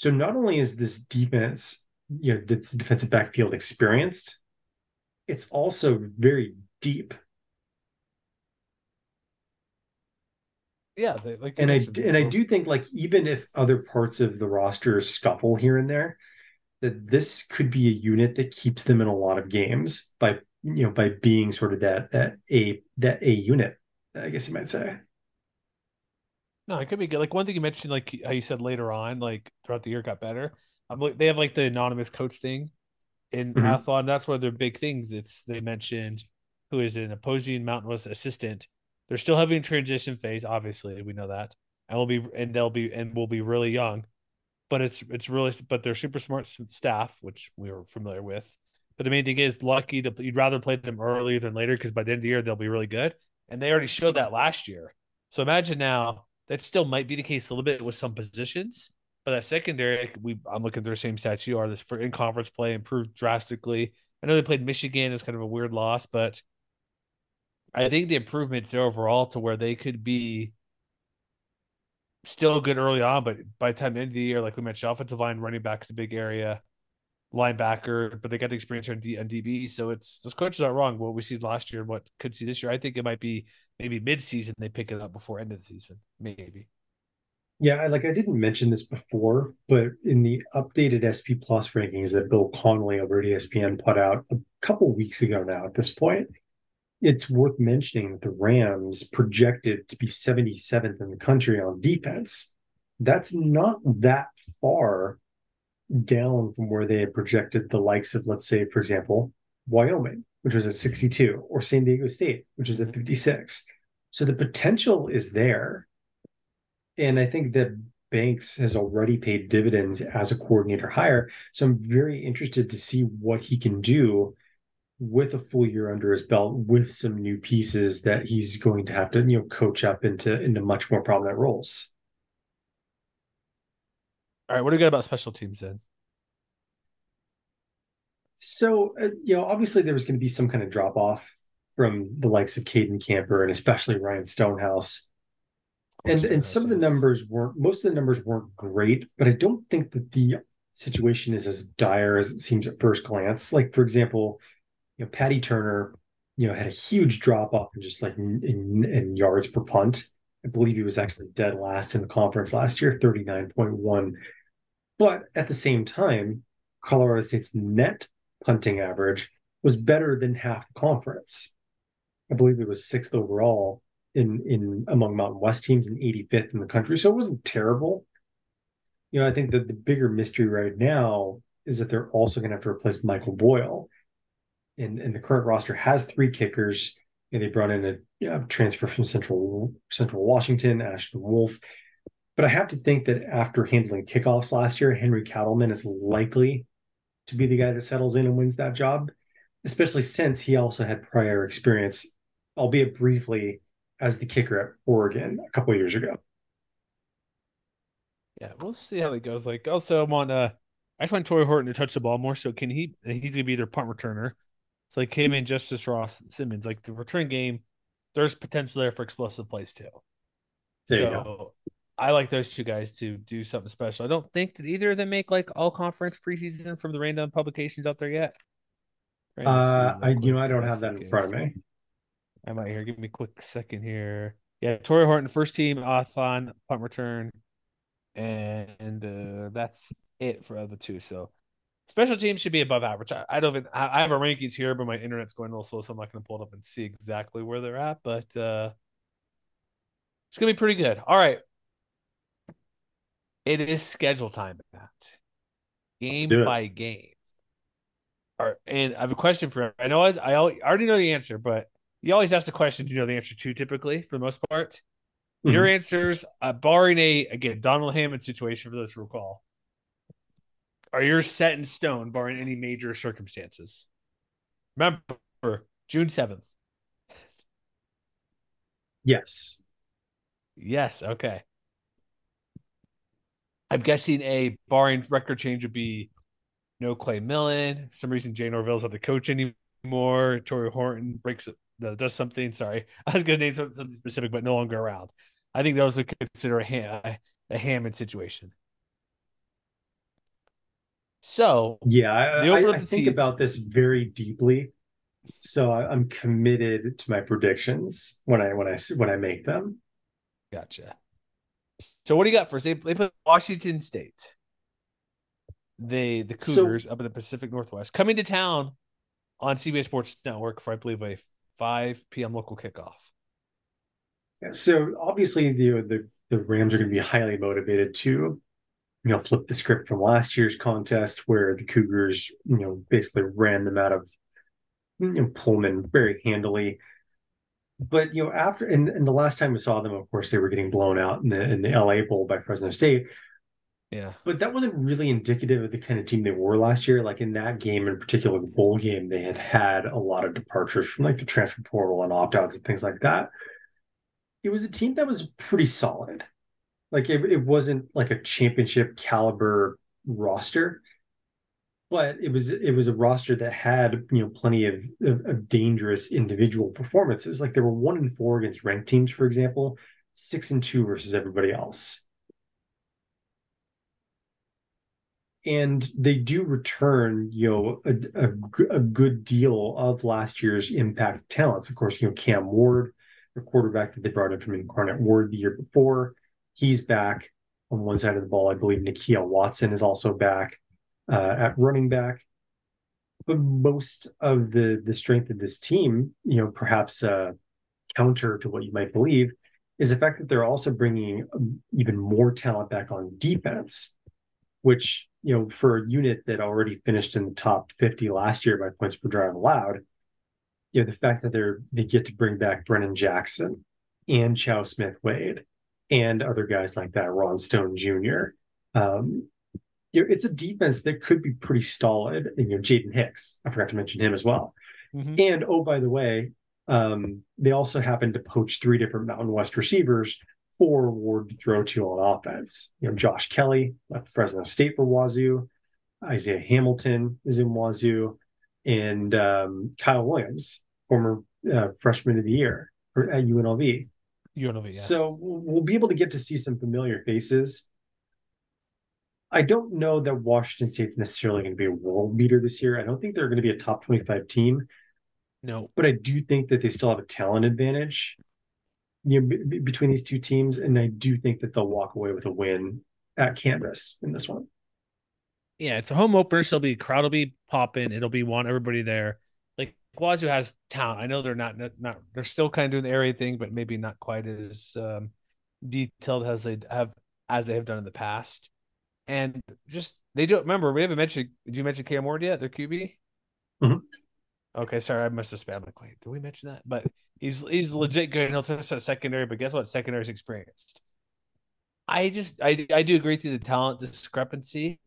So not only is this defense, you know, this defensive backfield experienced, it's also very deep. Yeah, they, like and I and I do think like even if other parts of the roster scuffle here and there, that this could be a unit that keeps them in a lot of games by you know by being sort of that that a that a unit. I guess you might say. No, it could be good. Like one thing you mentioned, like how you said later on, like throughout the year got better. I'm like they have like the anonymous coach thing in mm-hmm. Athlon. That's one of their big things. It's they mentioned who is an opposing Mountain West assistant. They're still having transition phase, obviously, we know that. And we'll be and they'll be and will be really young. But it's it's really but they're super smart staff, which we were familiar with. But the main thing is lucky to you'd rather play them earlier than later because by the end of the year they'll be really good. And they already showed that last year. So imagine now that still might be the case a little bit with some positions, but that secondary, we I'm looking through the same stats you are. This for in conference play improved drastically. I know they played Michigan as kind of a weird loss, but I think the improvements there overall to where they could be still good early on, but by the time the end of the year, like we mentioned, offensive line, running back is a big area, linebacker, but they got the experience here on, D- DB. So it's those coaches are wrong. What we see last year, and what could see this year, I think it might be maybe mid-season they pick it up before end of the season, maybe. Yeah, like I didn't mention this before, but in the updated SP Plus rankings that Bill Connelly over at ESPN put out a couple weeks ago now, at this point, it's worth mentioning that the Rams projected to be 77th in the country on defense. That's not that far down from where they had projected the likes of, let's say, for example, Wyoming, which was at 62, or San Diego State, which is at mm-hmm. 56. So the potential is there. And I think that Banks has already paid dividends as a coordinator hire. So I'm very interested to see what he can do with a full year under his belt with some new pieces that he's going to have to, you know, coach up into into much more prominent roles. All right, what do we got about special teams then? So, uh, you know, obviously there was going to be some kind of drop off from the likes of Cayden Camper and especially Ryan Stonehouse. And and some of the numbers weren't most of the numbers weren't great, but I don't think that the situation is as dire as it seems at first glance. Like for example, you know, Paddy Turner, you know, had a huge drop off in just like in, in, in yards per punt. I believe he was actually dead last in the conference last year, 39.1. But at the same time, Colorado State's net punting average was better than half the conference. I believe it was sixth overall in in among Mountain West teams and 85th in the country. So it wasn't terrible. You know, I think that the bigger mystery right now is that they're also going to have to replace Michael Boyle. And, and the current roster has three kickers. And they brought in a you know, transfer from Central Central Washington, Ashton Wolf. But I have to think that after handling kickoffs last year, Henry Katleman is likely to be the guy that settles in and wins that job, especially since he also had prior experience, albeit briefly, as the kicker at Oregon a couple years ago. Yeah, we'll see how it goes. Like, also, I'm on. Uh, I just want Tory Horton to touch the ball more. So, can he? He's gonna be their punt returner. So, like him and Justus Ross Simmons, like the return game, there's potential there for explosive plays too. There so, I like those two guys to do something special. I don't think that either of them make like all conference preseason from the random publications out there yet. Uh, I you know I don't have that in front of me. I might here. Give me a quick second here. Yeah, Tory Horton, first team, Athlon, punt return, and uh, that's it for the two. So Special teams should be above average. I, I don't even I, have a rankings here, but my internet's going a little slow, so I'm not going to pull it up and see exactly where they're at. But uh it's gonna be pretty good. All right. It is schedule time, Matt. Game by game. Right, and I have a question for. I know I, I already know the answer, but you always ask the question you know the answer to typically for the most part. Mm-hmm. Your answers, uh, barring a again Donald Hammond situation for those who recall, are yours set in stone, barring any major circumstances? Remember, June seventh. Yes. Yes. Okay. I'm guessing a barring record change would be no Clay Millen. For some reason Jay Norvell's not the coach anymore. Tory Horton breaks uh, does something. Sorry, I was going to name something specific, but no longer around. I think those would consider a, Ham, a Hammond situation. So yeah, I, I, I think about this very deeply. So I'm committed to my predictions when I when I when I make them. Gotcha. So what do you got first? They they put Washington State. They the Cougars so, up in the Pacific Northwest coming to town on CBS Sports Network for I believe a 5 p.m. local kickoff. Yeah, so obviously the the the Rams are going to be highly motivated to you know flip the script from last year's contest where the Cougars you know basically ran them out of you know, Pullman very handily but you know, after and, and the last time we saw them, of course, they were getting blown out in the in the LA Bowl by Fresno State. Yeah. But that wasn't really indicative of the kind of team they were last year. Like in that game in particular, the bowl game, they had had a lot of departures from like the transfer portal and opt outs and things like that. It was a team that was pretty solid. Like it, it wasn't like a championship caliber roster, but it was it was a roster that had you know plenty of, of, of, dangerous individual performances. Like there were one in four against ranked teams, for example, six and two versus everybody else. And they do return, you know, a, a, a good deal of last year's impact talents. Of course, you know, Cam Ward, the quarterback that they brought in from Incarnate Word the year before, he's back on one side of the ball. I believe Nakia Watson is also back uh, at running back. But most of the the strength of this team, you know, perhaps uh, counter to what you might believe, is the fact that they're also bringing even more talent back on defense, which you know, for a unit that already finished in the top 50 last year by points per drive allowed, you know, the fact that they're they get to bring back Brennan Jackson and Chau Smith Wade and other guys like that, Ron Stone Jr. Um, it's a defense that could be pretty solid. And you know, Jaden Hicks, I forgot to mention him as well. Mm-hmm. And oh, by the way, um, they also happen to poach three different Mountain West receivers for Ward to throw to on offense. You know, Josh Kelly left Fresno State for Wazoo, Isaiah Hamilton is in Wazoo, and um, Kyle Williams, former uh, freshman of the year at UNLV. UNLV, yeah. So we'll be able to get to see some familiar faces. I don't know that Washington State's necessarily going to be a world beater this year. I don't think they're going to be a top 25 team. No. But I do think that they still have a talent advantage you know, b- between these two teams. And I do think that they'll walk away with a win at Canvas in this one. Yeah, it's a home opener. So be crowd will be popping. It'll be want everybody there. Like Wazoo has talent. I know they're not not they're still kind of doing the area thing, but maybe not quite as um, detailed as they have as they have done in the past and just they don't remember. We haven't mentioned. Did you mention Cam Ward yet? Their QB. Mm-hmm. Okay, sorry, I must have spammed. Like, wait, did we mention that? But he's he's legit good. He'll test at secondary, but guess what? Secondary's experienced. I just I I do agree through the talent discrepancy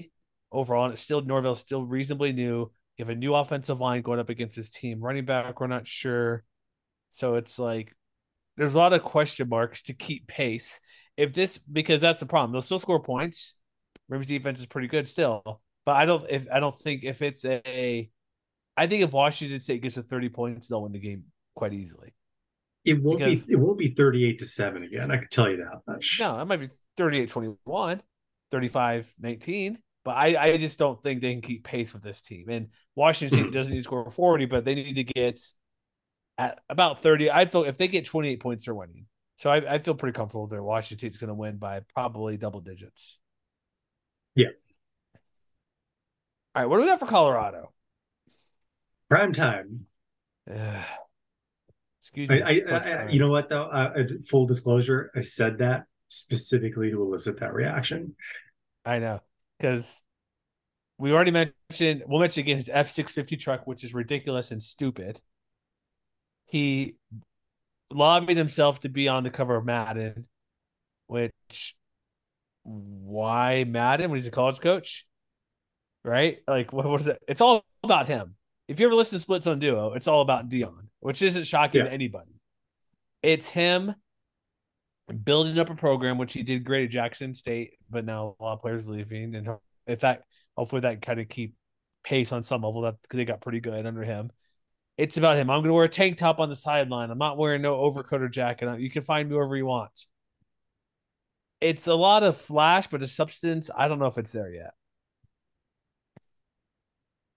overall, and it's still Norvell's still reasonably new. You have a new offensive line going up against his team. Running back, we're not sure. So it's like there's a lot of question marks to keep pace. If this because that's the problem. They'll still score points Rams defense is pretty good still, but I don't if I don't think if it's a, I think if Washington State gets to thirty points, they'll win the game quite easily. It won't because, be it won't be thirty eight to seven again. I can tell you that much. No, it might be 38-21, 35-19. But I, I just don't think they can keep pace with this team. And Washington State hmm. doesn't need to score 40, but they need to get at about 30. I feel if they get 28 points, they're winning. So I, I feel pretty comfortable there. Washington State's going to win by probably double digits. Yeah. All right, what do we got for Colorado? Prime time. Excuse me. I, I, I, you know what though? Uh, full disclosure, I said that specifically to elicit that reaction. I know because we already mentioned. We'll mention again his F six fifty truck, which is ridiculous and stupid. He lobbied himself to be on the cover of Madden, which why Madden when he's a college coach? Right? Like what, what is it? It's all about him. If you ever listen to Split Zone Duo, it's all about Deion, which isn't shocking yeah. to anybody. It's him building up a program, which he did great at Jackson State, but now a lot of players leaving, and if that hopefully that kind of keep pace on some level that because they got pretty good under him. It's about him. I'm going to wear a tank top on the sideline. I'm not wearing no overcoat or jacket. You can find me wherever you want. It's a lot of flash, but the substance, I don't know if it's there yet.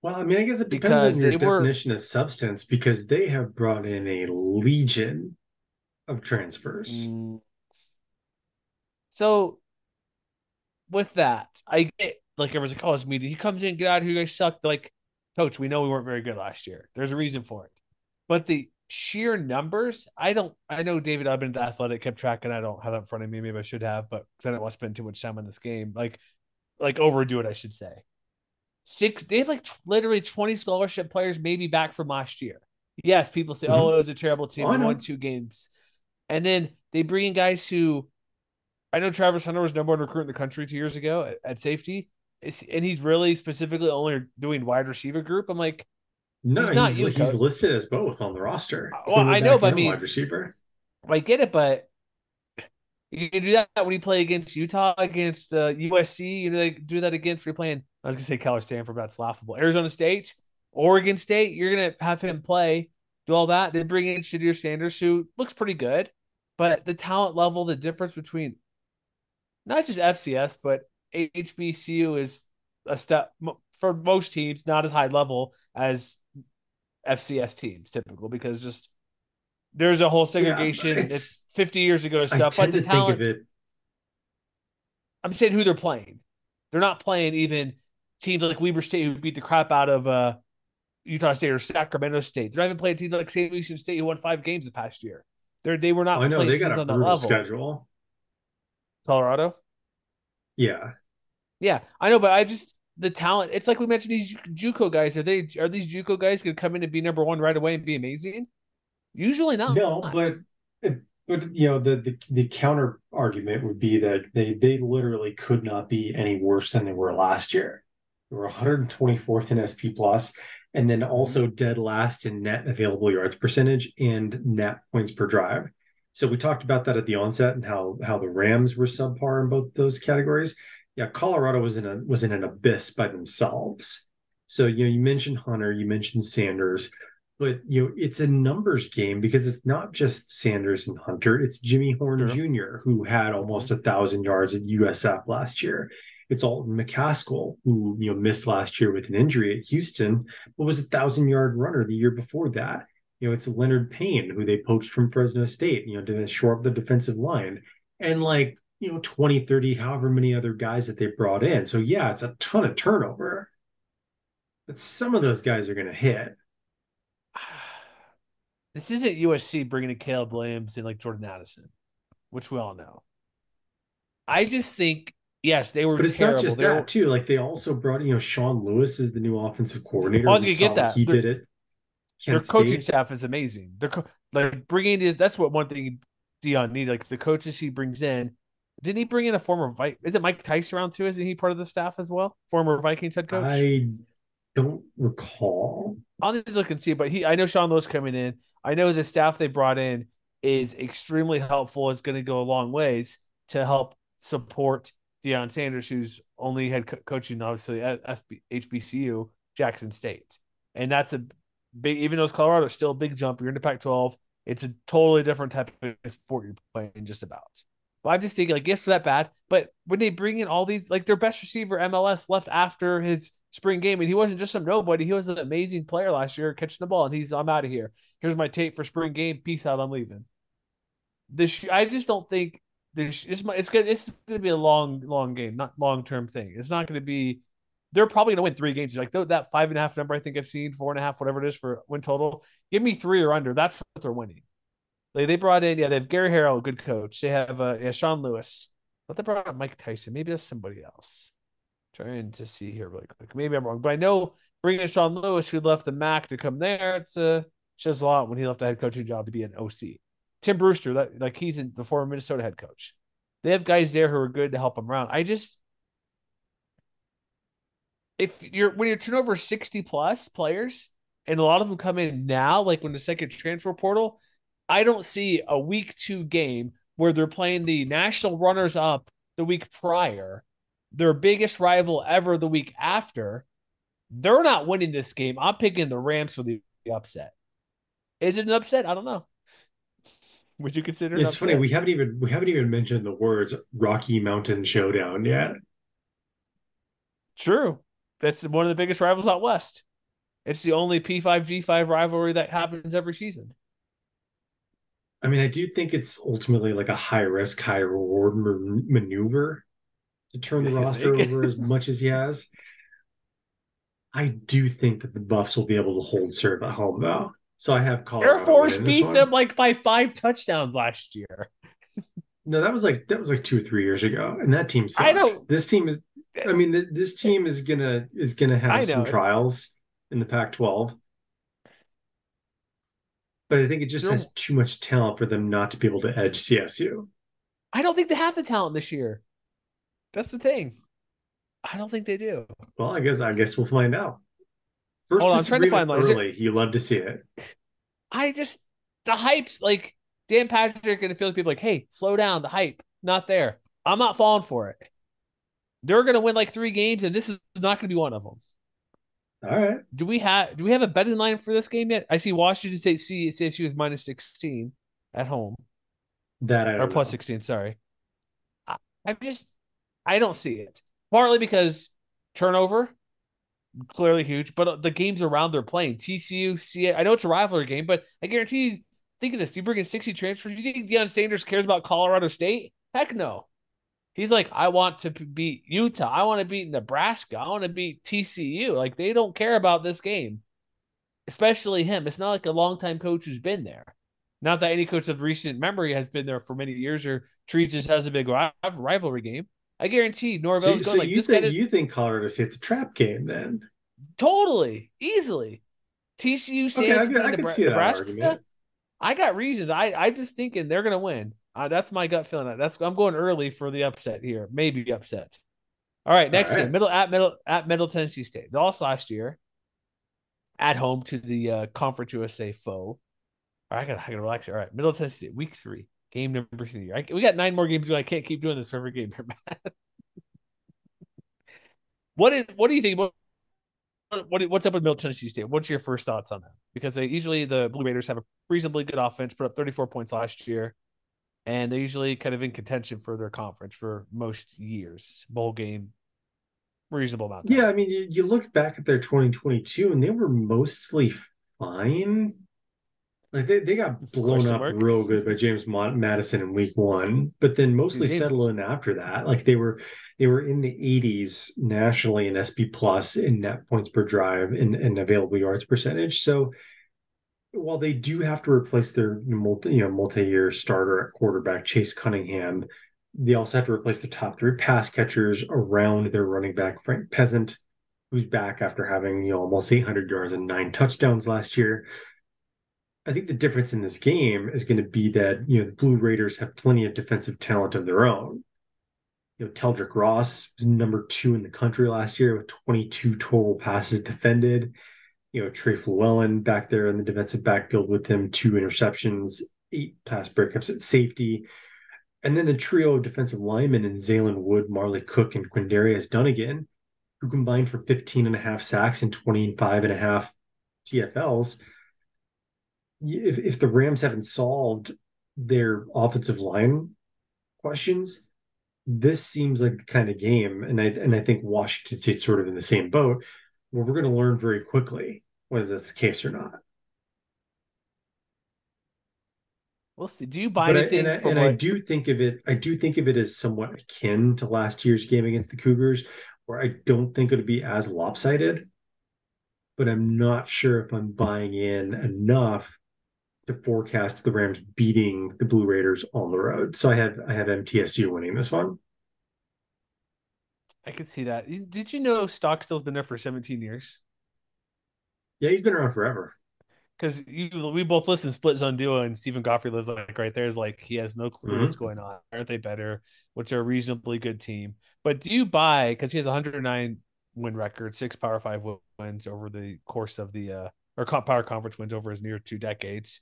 Well, I mean, I guess it depends because on your definition were... of substance because they have brought in a legion of transfers. Mm. So, with that, I get like everyone's like, oh, it's media. He comes in, get out of here, you guys suck. like, coach, we know we weren't very good last year. There's a reason for it. But the sheer numbers, I don't, I know David Ubben, the athletic, kept track, and I don't have that in front of me. Maybe I should have, but because I don't want to spend too much time on this game. Like, like overdo it, I should say. Six, they have like t- literally 20 scholarship players, maybe back from last year. Yes, people say, mm-hmm. oh, it was a terrible team. Oh, won two games. And then they bring in guys who I know Travis Hunter was number one recruit in the country two years ago at, at safety and he's really specifically only doing wide receiver group. I'm like, no, he's, not he's, he's listed as both on the roster. Well, I know, but I mean, wide receiver. I get it, but you can do that when you play against Utah, against uh, USC. You know, like, do that against. You're playing. I was gonna say Keller Stanford, that's laughable. Arizona State, Oregon State. You're gonna have him play, do all that. Then bring in Shedeur Sanders, who looks pretty good, but the talent level, the difference between not just FCS, but HBCU is a step for most teams, not as high level as FCS teams typical because just there's a whole segregation. Yeah, it's 50 years ago stuff, but the talent. I'm saying who they're playing. They're not playing even teams like Weber State who beat the crap out of uh, Utah State or Sacramento State. They're not even playing teams like St. Lucie State who won five games the past year. They're they were not. Oh, I know they got a brutal schedule. Colorado. Yeah. Yeah, I know, but I just the talent. It's like we mentioned these JUCO guys. Are they are these JUCO guys going to come in and be number one right away and be amazing? Usually not. No, but but you know the, the the counter argument would be that they they literally could not be any worse than they were last year. They were 124th in SP plus, and then also mm-hmm. dead last in net available yards percentage and net points per drive. So we talked about that at the onset and how how the Rams were subpar in both those categories. Yeah, Colorado was in a was in an abyss by themselves. So you know, you mentioned Hunter, you mentioned Sanders, but you know, it's a numbers game because it's not just Sanders and Hunter, it's Jimmy Horn sure. Jr., who had almost a thousand yards at USF last year. It's Alton McCaskill, who you know missed last year with an injury at Houston, but was a thousand yard runner the year before that you know, it's Leonard Payne, who they poached from Fresno State, you know, to shore up the defensive line. And like, you know, 20, 30, however many other guys that they brought in. So yeah, it's a ton of turnover. But some of those guys are going to hit. This isn't USC bringing in Caleb Williams and like Jordan Addison, which we all know. I just think yes, they were. But it's terrible. not just they that were... too. Like they also brought, you know, Sean Lewis is the new offensive coordinator. I was gonna get that. He They're, did it. Kent their coaching State. staff is amazing. They're co- like bringing in that's what one thing Deion need like the coaches he brings in. Didn't he bring in a former Viking? Is it Mike Tice around too? Isn't he part of the staff as well? Former Vikings head coach. I don't recall. I'll need to look and see, but he I know Sean Lowe's coming in. I know the staff they brought in is extremely helpful. It's going to go a long ways to help support Deion Sanders, who's only had co- coaching obviously at FB, HBCU Jackson State, and that's a big, even though it's Colorado, it's still a big jump. You're in the Pac-12. It's a totally different type of sport you're playing, just about. But I'm just thinking, like, yes, that bad. But when they bring in all these, like, their best receiver MLS left after his spring game, and he wasn't just some nobody. He was an amazing player last year, catching the ball, and he's, I'm out of here. Here's my tape for spring game. Peace out. I'm leaving. This, I just don't think this. It's, it's gonna, it's gonna be a long, long game, not long term thing. It's not gonna be they're probably to win three games. Like that five and a half number, I think I've seen four and a half, whatever it is for win total. Give me three or under. That's what they're winning. Like they brought in, yeah, they have Gary Harrell, a good coach. They have uh, yeah, Sean Lewis. But they brought Mike Tyson. Maybe that's somebody else. Trying to see here really quick. Maybe I'm wrong, but I know bringing in Sean Lewis, who left the MAC to come there, it's a shows a lot when he left the head coaching job to be an OC. Tim Brewster, that like he's in the former Minnesota head coach. They have guys there who are good to help them around. I just if you're when you're turning turnover 60 plus players and a lot of them come in now, like when the second transfer portal, I don't see a week two game where they're playing the national runners up the week prior, their biggest rival ever the week after. They're not winning this game. I'm picking the Rams for the upset. Is it an upset? I don't know. Would you consider it? It's funny we haven't even we haven't even mentioned the words Rocky Mountain Showdown yet. True. That's one of the biggest rivals out west. It's the only P5G5 rivalry that happens every season. I mean, I do think it's ultimately like a high risk, high reward maneuver to turn the roster over as much as he has. I do think that the Buffs will be able to hold serve at home, though. So I have Colorado Air Force beat them like by five touchdowns last year. no, that was like that was like two or three years ago, and that team. Sucked. I know this team is. I mean, this, this team is gonna is gonna have some trials in the Pac-12, but I think it just no. has too much talent for them not to be able to edge CSU. I don't think they have the talent this year. That's the thing. I don't think they do. Well, I guess I guess we'll find out. First Hold on, I'm trying to find early. It... You love to see it. I just the hype's like Dan Patrick and the Philly people like, hey, slow down. The hype not there. I'm not falling for it. They're gonna win like three games, and this is not gonna be one of them. All right. Do we have do we have a betting line for this game yet? I see Washington State CSU is minus sixteen at home. That I or plus sixteen. Sorry. I, I'm just I don't see it. Partly because turnover clearly huge, but uh, the games around they're playing TCU, see I know it's a rivalry game, but I guarantee you, think of this: you bring in sixty transfers. Do you think Deion Sanders cares about Colorado State? Heck no. He's like, I want to beat Utah. I want to beat Nebraska. I want to beat TCU. Like they don't care about this game, especially him. It's not like a longtime coach who's been there. Not that any coach of recent memory has been there for many years or treats just has a big rivalry game. I guarantee Norvell's so, going so like you this. Think, guy you think Colorado State's a trap game then? Totally, easily. TCU, Sam's, okay, I, I Nebraska. Nebraska I got reasons. I I just thinking they're gonna win. Uh, that's my gut feeling. That's I'm going early for the upset here. Maybe upset. All right, next All right. game, middle at middle at Middle Tennessee State. They lost last year at home to the uh, Conference USA foe. All right, I gotta, I gotta relax. Here. All right, Middle Tennessee State, week three. Game number three. I, we got nine more games. I can't keep doing this for every game here, what is? What do you think? What, what what's up with Middle Tennessee State? What's your first thoughts on that? Because they usually the Blue Raiders have a reasonably good offense, put up 34 points last year, and they're usually kind of in contention for their conference for most years. Bowl game, reasonable amount. Yeah, I mean, you, you look back at their 2022, and they were mostly fine. Like they, they got blown up real good by James Madison in week one, but then mostly settled in after that. Like they were they were in the 80s nationally in SP plus in net points per drive and, and available yards percentage. So while they do have to replace their multi you know multi-year starter at quarterback Chase Cunningham, they also have to replace the top three pass catchers around their running back Frank Peasant, who's back after having you know almost 800 yards and nine touchdowns last year. I think the difference in this game is going to be that you know the Blue Raiders have plenty of defensive talent of their own. You know, Teldrick Ross was number two in the country last year with 22 total passes defended. You know, Trey Fluellen back there in the defensive backfield with him, two interceptions, eight pass breakups at safety. And then the trio of defensive linemen in Zaylen Wood, Marley Cook, and Quindarius Dunnigan, who combined for 15 and a half sacks and 25 and a half TFLs if, if the Rams haven't solved their offensive line questions, this seems like the kind of game, and I and I think Washington State's sort of in the same boat, where we're going to learn very quickly whether that's the case or not. We'll see. Do you buy but anything? I, and, I, and I, do think of it. I do think of it as somewhat akin to last year's game against the Cougars, where I don't think it would be as lopsided, but I'm not sure if I'm buying in enough to forecast the Rams beating the Blue Raiders on the road. So I have I have MTSU winning this one. I could see that. Did you know Stockstill's been there for 17 years? Yeah, he's been around forever. Because we both listen Split Zone Duo, and Steven Godfrey lives like right there. Is like he has no clue mm-hmm. what's going on. Aren't they better? Which are a reasonably good team. But do you buy because he has 109 win record, six Power Five wins over the course of the uh or Power Conference wins over his near two decades.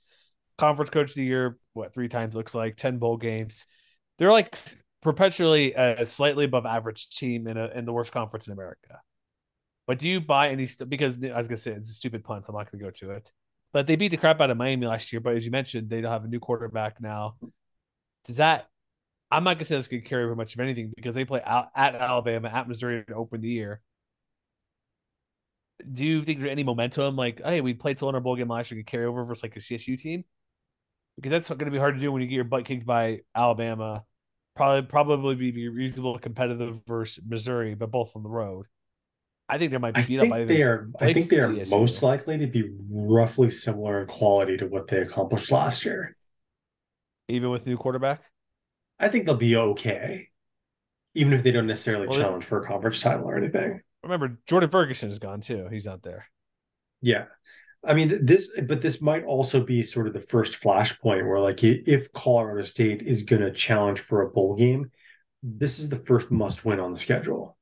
Conference Coach of the Year, what three times looks like, 10 bowl games. They're like perpetually a slightly above average team in a in the worst conference in America. But do you buy any? St- because I was gonna say it's a stupid punt, so I'm not gonna go to it. But they beat the crap out of Miami last year. But as you mentioned, they don't have a new quarterback now. Does that? I'm not gonna say this could carry over much of anything because they play out at Alabama, at Missouri to open the year. Do you think there's any momentum? Like, hey, we played so in our bowl game last year, could carry over versus like a CSU team? Because that's going to be hard to do when you get your butt kicked by Alabama. Probably, probably be reasonable competitive versus Missouri, but both on the road. I think there might be beat up by they are. I think they are most likely to be roughly similar in quality to what they accomplished last year. Even with new quarterback, I think they'll be okay, even if they don't necessarily well, challenge for a conference title or anything. Remember, Jordan Ferguson is gone too. He's not there. Yeah, I mean this, but this might also be sort of the first flashpoint where, like, if Colorado State is going to challenge for a bowl game, this is the first must win on the schedule.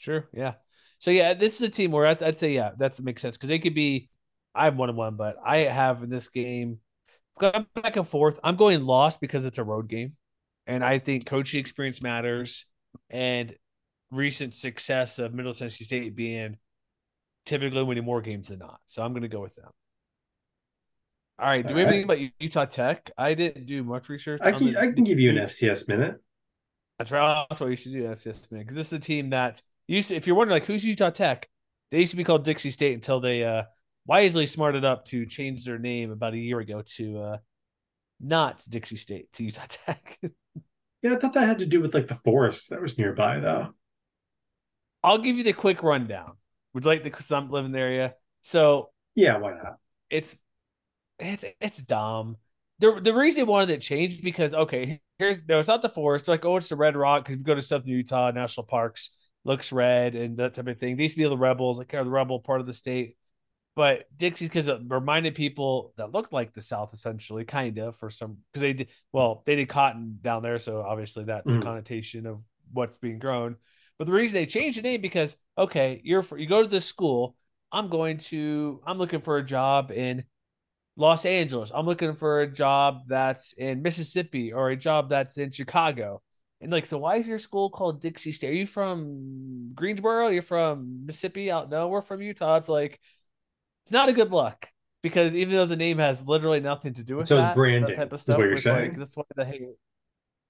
Sure. Yeah. So yeah, this is a team where I'd, I'd say yeah, that makes sense because they could be. I have one and one, but I have in this game gone back and forth. I'm going lost because it's a road game, and I think coaching experience matters, and recent success of Middle Tennessee State being typically winning more games than not. So I'm going to go with them. All right. Do All we have anything about Utah Tech? I didn't do much research. I can, the, I can give you an FCS minute. That's right. That's what you should do. FCS minute because this is a team that used to, if you're wondering like who's Utah Tech, they used to be called Dixie State until they uh, wisely smarted up to change their name about a year ago to uh, not Dixie State to Utah Tech. yeah, I thought that had to do with like the forest that was nearby though. I'll give you the quick rundown. Would you like the because I'm living in the area? So yeah, why not? It's it's it's dumb. The the reason they wanted it changed because okay, here's no, it's not the forest. They're like, oh, it's the Red Rock because you go to Southern Utah national parks looks red and that type of thing. They used to be the rebels, like the rebel part of the state. But Dixie's because it reminded people that looked like the South essentially, kind of for some because they did well, they did cotton down there, so obviously that's mm. a connotation of what's being grown. But the reason they changed the name because okay, you're for, you go to this school. I'm going to I'm looking for a job in Los Angeles. I'm looking for a job that's in Mississippi or a job that's in Chicago. And like, so why is your school called Dixie State? Are you from Greensboro? You're from Mississippi? Out no, we're from Utah. It's like it's not a good look because even though the name has literally nothing to do with so that, branding, that type of stuff, like, that's why the hate.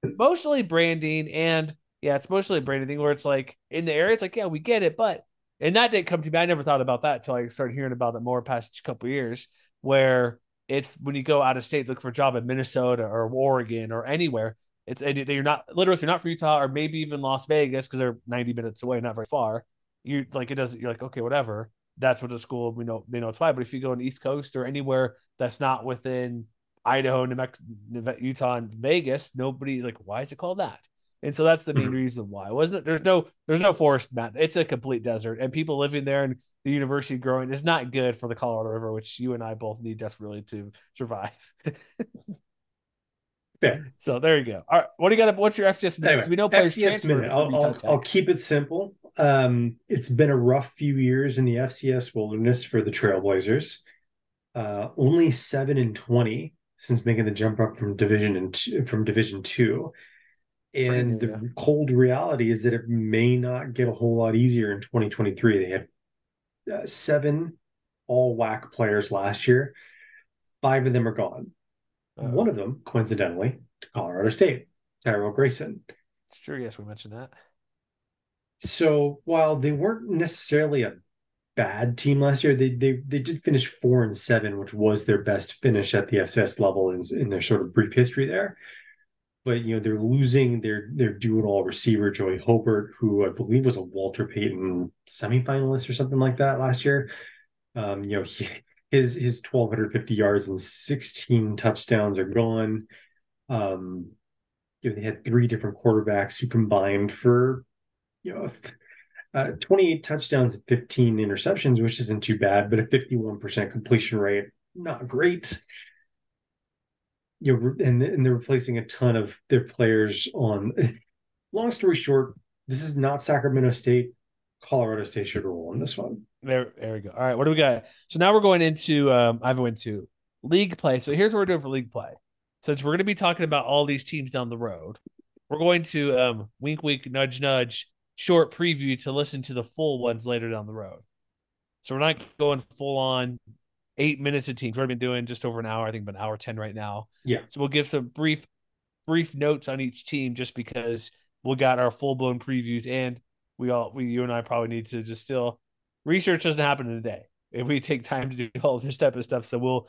Mostly branding and yeah, it's mostly a branding thing where it's like in the area, it's like, yeah, we get it, but and that didn't come to me. I never thought about that until I started hearing about it more past couple years, where it's when you go out of state, look for a job in Minnesota or Oregon or anywhere, it's you're not literally if you're not from Utah or maybe even Las Vegas because they're 90 minutes away, not very far. You like it doesn't. You're like okay, whatever. That's what the school we know they know it's why. But if you go on the East Coast or anywhere that's not within Idaho, New Mexico, Utah, and Vegas, nobody like why is it called that? And so that's the main mm-hmm. reason why. Wasn't it? There's no there's no forest, Matt. It's a complete desert, and people living there and the university growing is not good for the Colorado River, which you and I both need desperately to survive. So there you go. All right, what do you got? What's your FCS minute? Anyway, we know players FCS minute. I'll, I'll, I'll, keep it simple. Um, it's been a rough few years in the FCS wilderness for the Trailblazers. Uh, only seven and twenty since making the jump up from division and two, from Division Two. And the yeah. cold reality is that it may not get a whole lot easier in 2023. They had uh, seven all WAC players last year. Five of them are gone. Uh, One of them, coincidentally, to Colorado State, Tyrell Grayson. It's true. Yes, we mentioned that. So while they weren't necessarily a bad team last year, they they they did finish four and seven, which was their best finish at the FCS level in, in their sort of brief history there. but you know they're losing their their do it all receiver Joey Hobert, who I believe was a Walter Payton semifinalist or something like that last year. Um, you know, he, his his 1250 yards and 16 touchdowns are gone. Um, you know, they had three different quarterbacks who combined for you know uh, 28 touchdowns and 15 interceptions, which isn't too bad, but a 51% completion rate, not great you know, and, and they're replacing a ton of their players on. Long story short, this is not Sacramento State. Colorado State should roll on this one. There, there we go. All right, what do we got? So now we're going into um, I've went to league play. So here's what we're doing for league play. Since we're going to be talking about all these teams down the road, we're going to um, wink, wink, nudge, nudge, short preview to listen to the full ones later down the road. So we're not going full on eight minutes of teams. We've been doing just over an hour, I think, about an hour 10 right now. Yeah. So we'll give some brief, brief notes on each team just because we got our full blown previews and we all, we, you and I probably need to just still research doesn't happen in a day. If we take time to do all this type of stuff, so we'll,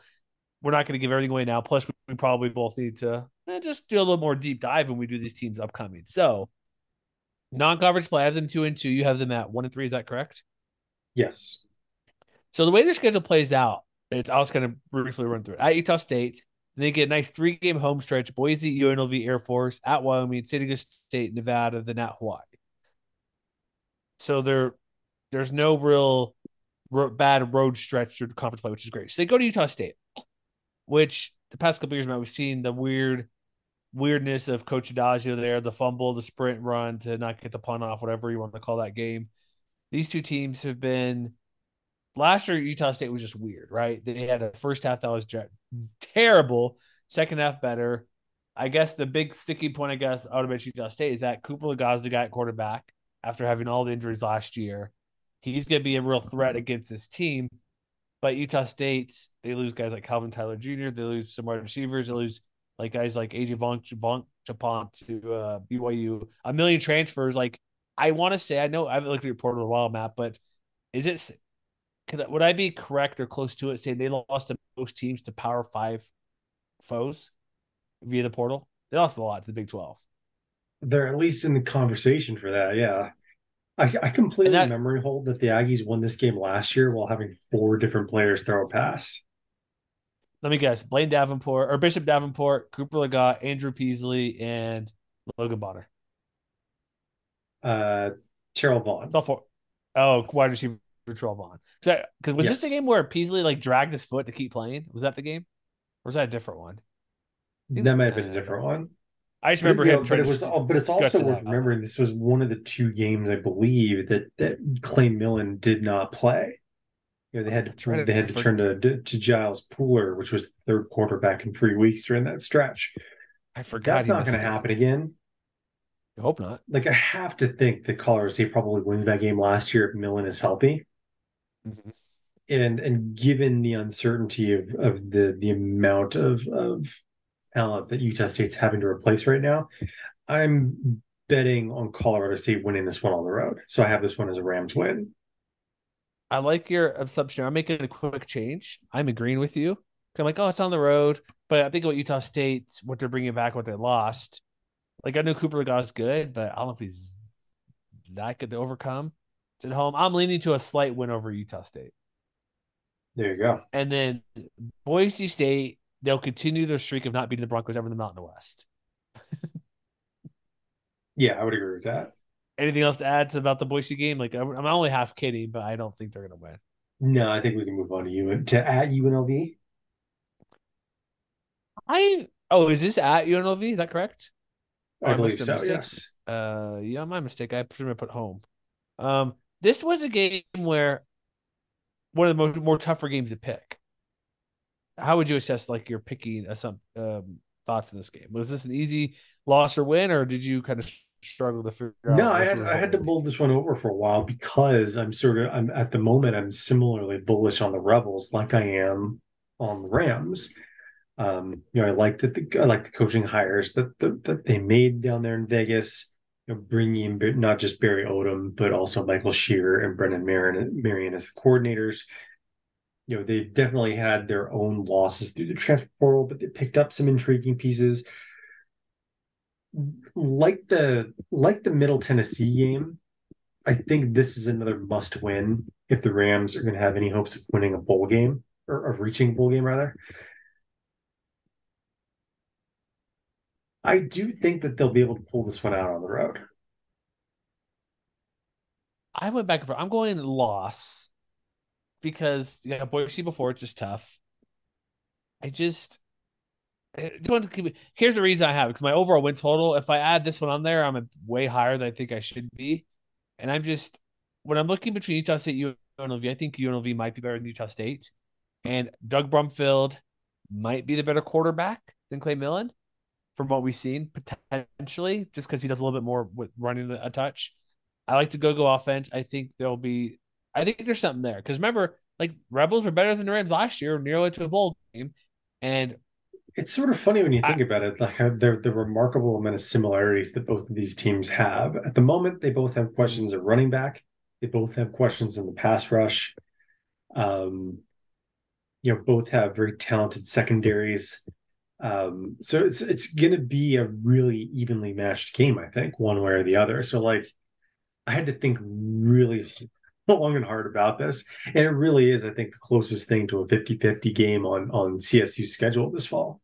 we're not going to give everything away now. Plus, we probably both need to eh, just do a little more deep dive when we do these teams upcoming. So, non-conference play, I have them two and two. You have them at one and three. Is that correct? Yes. So the way their schedule plays out, it's, I was going to briefly run through it. At Utah State, they get a nice three game home stretch Boise, UNLV, Air Force, at Wyoming, San Diego State, Nevada, then at Hawaii. So there, there's no real bad road stretch through the conference play, which is great. So they go to Utah State, which the past couple years, man, we've seen the weird weirdness of Coach Addazio there, the fumble, the sprint run to not get the punt off, whatever you want to call that game. These two teams have been last year Utah State was just weird, right? They had a first half that was terrible, second half better. I guess the big sticky point, I guess, out of Utah State is that Cooper Legas, the guy at quarterback, after having all the injuries last year, he's going to be a real threat against this team. But Utah State, they lose guys like Calvin Tyler Jr., they lose some wide receivers, they lose like guys like AJ Von, Von to uh, BYU, a million transfers. Like, I want to say, I know I haven't looked at your portal in a while, Matt, but is it could would I be correct or close to it saying they lost the most teams to Power Five foes via the portal? They lost a lot to the Big Twelve. They're at least in the conversation for that. Yeah, I, I completely that, memory hold that the Aggies won this game last year while having four different players throw a pass. Let me guess: Blaine Davenport or Bishop Davenport, Cooper Legas, Andrew Peasley, and Logan Bonner. Uh, Terrell Vaughn. It's all four. Oh, wide receiver Terrell Vaughn. Because was yes. this the game where Peasley like dragged his foot to keep playing? Was that the game, or was that a different one? That might have been a different one. I just remember but, him. but it was, but it's also worth remembering this was one of the two games I believe that that Clay Millen did not play. You know, they had to turn, they had to turn to, to Giles Pooler, which was the third quarterback in three weeks during that stretch. I forgot. That's not going to happen again. I hope not. Like I have to think that Colorado State probably wins that game last year if Millen is healthy. Mm-hmm. And and given the uncertainty of of the the amount of of talent that Utah State's having to replace right now, I'm betting on Colorado State winning this one on the road. So I have this one as a Rams win. I like your assumption. I'm making a quick change. I'm agreeing with you. I'm like, oh, it's on the road. But I think about Utah State, what they're bringing back, what they lost. Like I know Cooper Legas good, but I don't know if he's that good to overcome. It's at home. I'm leaning to a slight win over Utah State. There you go. And then Boise State, they'll continue their streak of not beating the Broncos ever in the Mountain West. yeah, I would agree with that. Anything else to add to about the Boise game? Like I'm only half kidding, but I don't think they're going to win. No, I think we can move on to you to at UNLV. I oh, is this at UNLV? Is that correct? I, I believe so. Yes. Uh, yeah, my mistake. I presume I put home. Um, this was a game where one of the more, more tougher games to pick. How would you assess like your picking some um, thoughts in this game? Was this an easy loss or win, or did you kind of struggle to figure no, out? No, I had I had to mull this one over for a while because I'm sort of I'm at the moment I'm similarly bullish on the Rebels like I am on the Rams. Um, you know, I like that the I like the coaching hires that the, that they made down there in Vegas you know, bringing in not just Barry Odom, but also Michael Scherer and Brennan Marion, Marion as the coordinators. You know, they've definitely had their own losses through the transfer portal, but they picked up some intriguing pieces. like the like the Middle Tennessee game, I think this is another must win if the Rams are going to have any hopes of winning a bowl game or of reaching bowl game rather. I do think that they'll be able to pull this one out on the road. I went back and forth. I'm going loss because yeah, Boise before it's just tough. I just eh, want to keep here's the reason I have it. because my overall win total. If I add this one on there, I'm way higher than I think I should be, and I'm just when I'm looking between Utah State and UNLV, I think UNLV might be better than Utah State, and Doug Brumfield might be the better quarterback than Clay Millen from what we've seen potentially, just because he does a little bit more with running a touch. I like to go go offense. I think there'll be. I think there's something there because remember, like Rebels were better than the Rams last year, nearly to a bowl game, and it's sort of funny when you think I, about it, like the the remarkable amount of similarities that both of these teams have. At the moment, they both have questions at running back. They both have questions in the pass rush. Um, you know, both have very talented secondaries. Um, so it's it's going to be a really evenly matched game, I think, one way or the other. So like, I had to think really long and hard about this, and it really is, I think, the closest thing to a 50-50 game on on CSU's schedule this fall.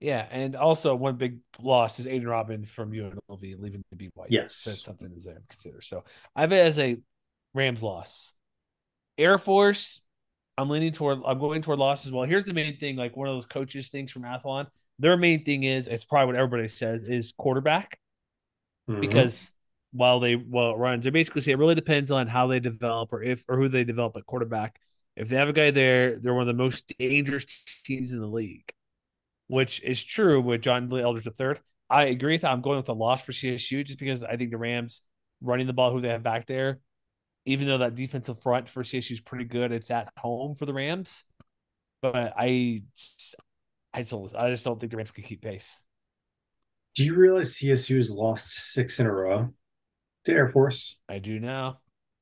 Yeah, and also one big loss is Aidan Robbins from UNLV leaving to BYU. Yes, so something to consider. So I have it as a Rams loss. Air Force, I'm leaning toward. I'm going toward loss as well. Here's the main thing, like one of those coaches things from Athlon. Their main thing is it's probably what everybody says is quarterback, mm-hmm. because while they while it runs, they basically say it really depends on how they develop or if or who they develop at quarterback. If they have a guy there, they're one of the most dangerous teams in the league which is true with John Lee Eldridge III. I agree with that. I'm going with a loss for CSU just because I think the Rams running the ball, who they have back there, even though that defensive front for CSU is pretty good, it's at home for the Rams. But I, I just, I just don't think the Rams can keep pace. Do you realize CSU has lost six in a row to Air Force? I do now.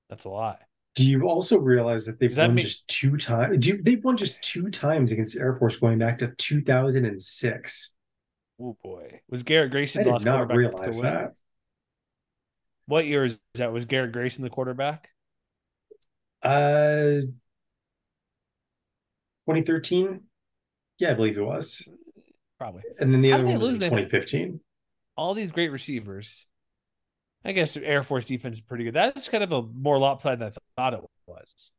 That's a lot. Do you also realize that they've that won mean- just two times? Do you, they've won just two times against Air Force going back to 2006? Oh boy, was Garrett Grayson? I did not realize that. What year is that? Was Garrett Grayson the quarterback? Uh, 2013. Yeah, I believe it was. Probably. And then the How other one was 2015. All these great receivers. I guess Air Force defense is pretty good. That's kind of a more lot lopsided than I thought it was.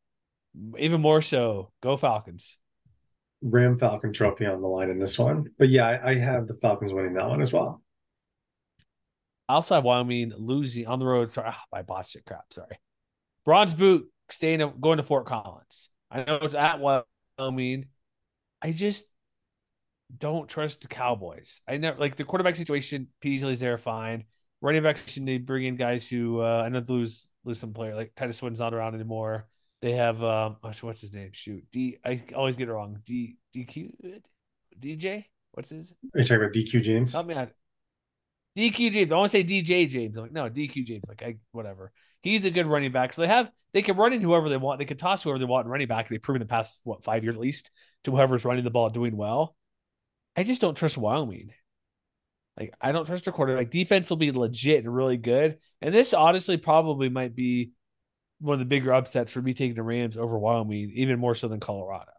Even more so, go Falcons. Ram Falcon trophy on the line in this one. But yeah, I, I have the Falcons winning that one as well. I also have Wyoming losing on the road. Sorry, oh, I botched it. Crap. Sorry. Bronze boot staying going to Fort Collins. I know it's at Wyoming. I just don't trust the Cowboys. I never like the quarterback situation. Peasley's there, fine running backs they bring in guys who uh, I know they lose lose some player like Titus Swen's not around anymore. They have um what's his name? Shoot, D. I always get it wrong. D. DQ. DJ. What's his? Are you talking about DQ James? Help me out. DQ James. I want to say DJ James. I'm like, no, DQ James. Like, I whatever. He's a good running back. So they have they can run in whoever they want. They can toss whoever they want in running back. They've proven the past what five years at least to whoever's running the ball doing well. I just don't trust Wyoming. Like I don't trust their quarterback. Like defense will be legit and really good. And this honestly probably might be one of the bigger upsets for me taking the Rams over Wyoming, even more so than Colorado.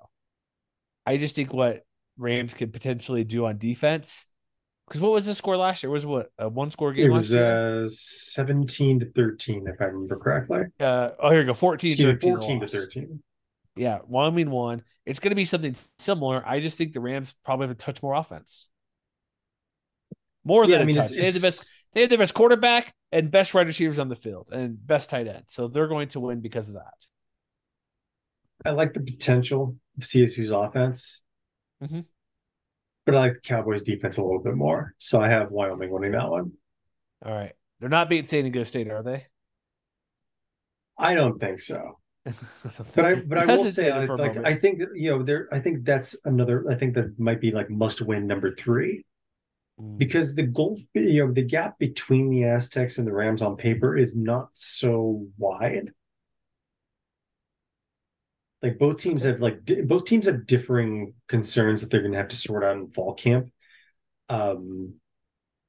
I just think what Rams could potentially do on defense. Because what was the score last year? It was what a one score game? It was uh, seventeen to thirteen, if I remember correctly. Uh, oh, here we go, 14, 13 14 to thirteen. Yeah, Wyoming won. It's going to be something similar. I just think the Rams probably have a touch more offense. More yeah, than I mean, touch. It's, they have the best. They have the best quarterback and best wide receivers on the field and best tight end. So they're going to win because of that. I like the potential of CSU's offense, mm-hmm. but I like the Cowboys' defense a little bit more. So I have Wyoming winning that one. All right, they're not beating San Diego State, are they? I don't think so. but I but I will say I, like I think you know there I think that's another I think that might be like must win number three Mm. because the gulf, you know, the gap between the Aztecs and the Rams on paper is not so wide. Like both teams have like both teams have differing concerns that they're going to have to sort out in fall camp. Um,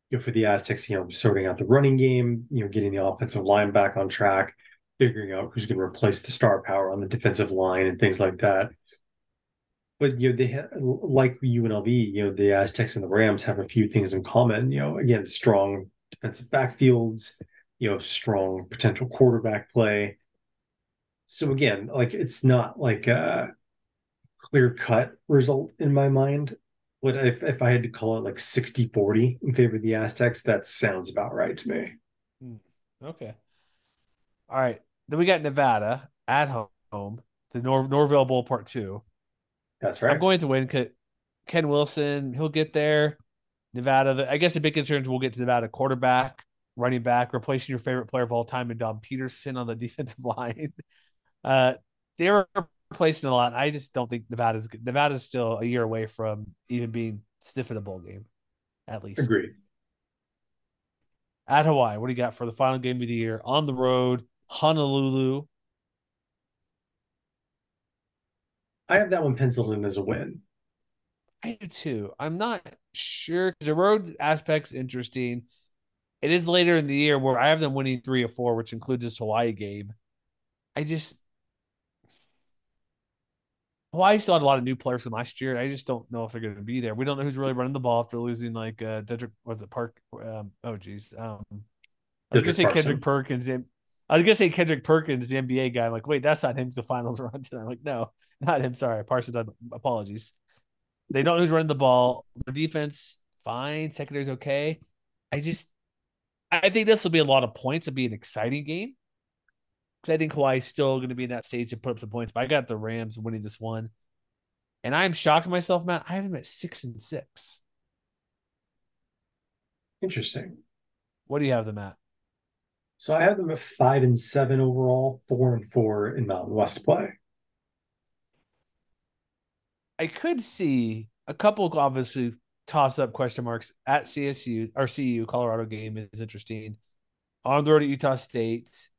you know, for the Aztecs, you know, sorting out the running game, you know, getting the offensive line back on track, figuring out who's going to replace the star power on the defensive line and things like that. But you know, they like UNLV, you know, the Aztecs and the Rams have a few things in common. You know, again, strong defensive backfields, you know, strong potential quarterback play. So again, like it's not like a clear cut result in my mind. But if, if I had to call it like 60 40 in favor of the Aztecs, that sounds about right to me. Hmm. Okay. All right. Then we got Nevada at home, the Nor- Norvell Bowl Part Two. That's right. I'm going to win. Ken Wilson, he'll get there. Nevada, the, I guess the big concerns we'll get to Nevada quarterback, running back, replacing your favorite player of all time, and Dom Peterson on the defensive line. Uh, they were replacing a lot. I just don't think Nevada's good. Nevada's still a year away from even being stiff in a bowl game, at least. Agreed. At Hawaii, what do you got for the final game of the year on the road? Honolulu. I have that one penciled in as a win. I do too. I'm not sure because the road aspect's interesting. It is later in the year where I have them winning three or four, which includes this Hawaii game. I just Hawaii still had a lot of new players from last year. I just don't know if they're going to be there. We don't know who's really running the ball after losing like uh Dedrick was it Park um oh geez. Um I was gonna say Parson. Kendrick Perkins. I was gonna say Kendrick Perkins, the NBA guy. I'm like, wait, that's not him. The finals run tonight. I'm like, no, not him. Sorry, Parsons. Apologies. They don't know who's running the ball. Their defense, fine. Secondary's okay. I just, I think this will be a lot of points. It'll be an exciting game because I think Hawaii's still going to be in that stage to put up the points. But I got the Rams winning this one, and I'm shocked myself, Matt. I have them at six and six. Interesting. What do you have them at? So I have them at five and seven overall, four and four in Mountain West play. I could see a couple obviously toss up question marks at CSU or CU Colorado game is interesting. On the road at Utah State,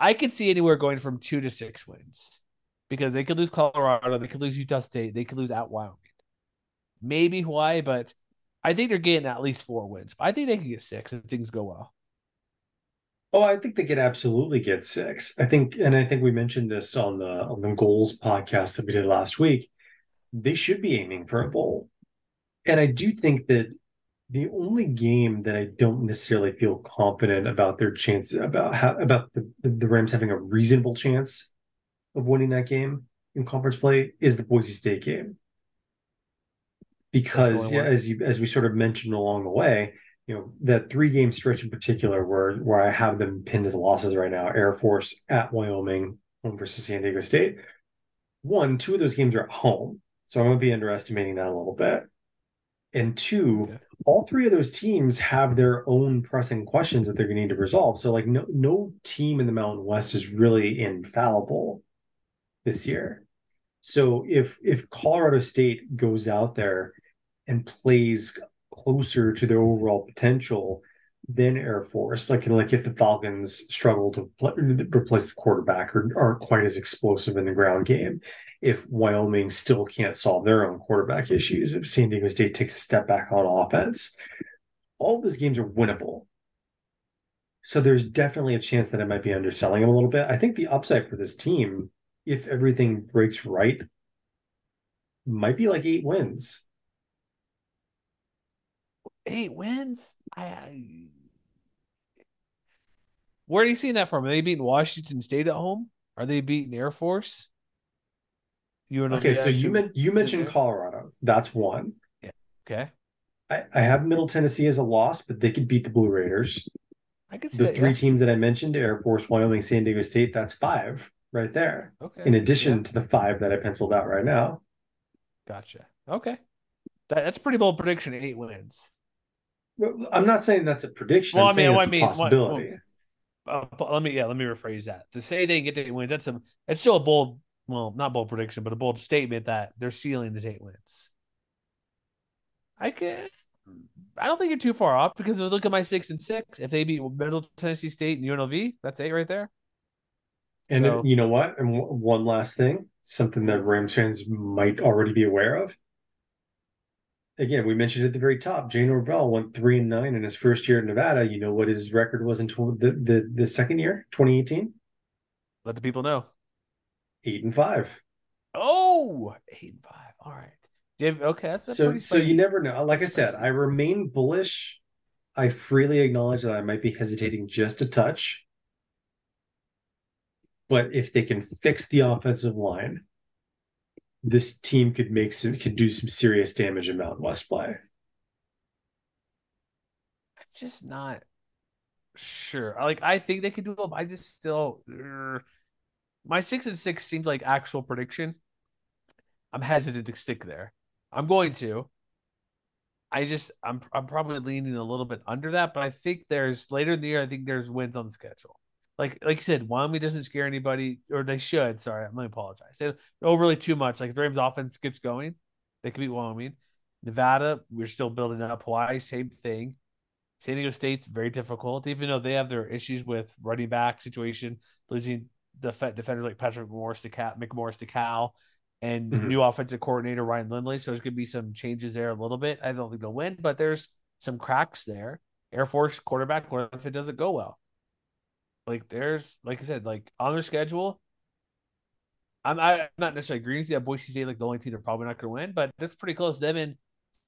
I could see anywhere going from two to six wins because they could lose Colorado, they could lose Utah State, they could lose at Wyoming, maybe Hawaii, but I think they're getting at least four wins. I think they can get six if things go well. Oh, I think they could absolutely get six. I think, and I think we mentioned this on the on the goals podcast that we did last week they should be aiming for a bowl. And I do think that the only game that I don't necessarily feel confident about their chance about how, about the, the Rams having a reasonable chance of winning that game in conference play is the Boise State game. Because yeah, as you as we sort of mentioned along the way, you know, that three game stretch in particular where where I have them pinned as losses right now, Air Force at Wyoming, home versus San Diego State. One, two of those games are at home. So I'm going to be underestimating that a little bit. And two, all three of those teams have their own pressing questions that they're going to need to resolve. So like no no team in the Mountain West is really infallible this year. So if if Colorado State goes out there and plays closer to their overall potential than Air Force, like like if the Falcons struggle to play, replace the quarterback or aren't quite as explosive in the ground game, if Wyoming still can't solve their own quarterback issues, if San Diego State takes a step back on offense, all those games are winnable. So there's definitely a chance that I might be underselling them a little bit. I think the upside for this team, if everything breaks right, might be like eight wins. Eight wins? I, I... Where are you seeing that from? Are they beating Washington State at home? Are they beating Air Force? You and okay, so you meant you mentioned Colorado. That's one. Yeah. Okay. I, I have Middle Tennessee as a loss, but they could beat the Blue Raiders. I could the that, three yeah. teams that I mentioned: Air Force, Wyoming, San Diego State. That's five right there. Okay. In addition yeah. to the five that I penciled out right now. Gotcha. Okay. That, that's pretty bold prediction. Eight wins. I'm not saying that's a prediction. Well, I'm I mean, I mean, possibility. Well, uh, let me yeah, let me rephrase that. To say they get eight wins, that's a it's still a bold well, not bold prediction, but a bold statement that their ceiling is eight wins. I can I don't think you're too far off because if you look at my six and six. If they beat Middle Tennessee State and UNLV, that's eight right there. And so, you know what? And one last thing, something that Rams fans might already be aware of. Again, we mentioned at the very top, Jay Norvell went three and nine in his first year in Nevada. You know what his record was in tw- the, the the second year, 2018? Let the people know. Eight and five. Oh, eight and five. All right. Have, okay, that's so so you never know. Like I said, I remain bullish. I freely acknowledge that I might be hesitating just a touch. But if they can fix the offensive line, this team could make some could do some serious damage in Mountain West play. I'm just not sure. Like I think they could do it. I just still uh, my six and six seems like actual prediction. I'm hesitant to stick there. I'm going to. I just I'm I'm probably leaning a little bit under that, but I think there's later in the year. I think there's wins on the schedule like like you said, Wyoming doesn't scare anybody, or they should. Sorry, let me apologize. They overly too much. Like if the Rams offense gets going, they could beat Wyoming. Nevada, we're still building up. Hawaii, same thing. San Diego State's very difficult, even though they have their issues with running back situation, losing the defenders like Patrick Morris to Cal, McMorris to Cal, and mm-hmm. new offensive coordinator Ryan Lindley. So there's going to be some changes there a little bit. I don't think they'll win, but there's some cracks there. Air Force quarterback, what if it doesn't go well? Like there's like I said, like on their schedule. I'm I'm not necessarily agreeing with you. that Boise State like the only team they're probably not going to win, but that's pretty close. Them and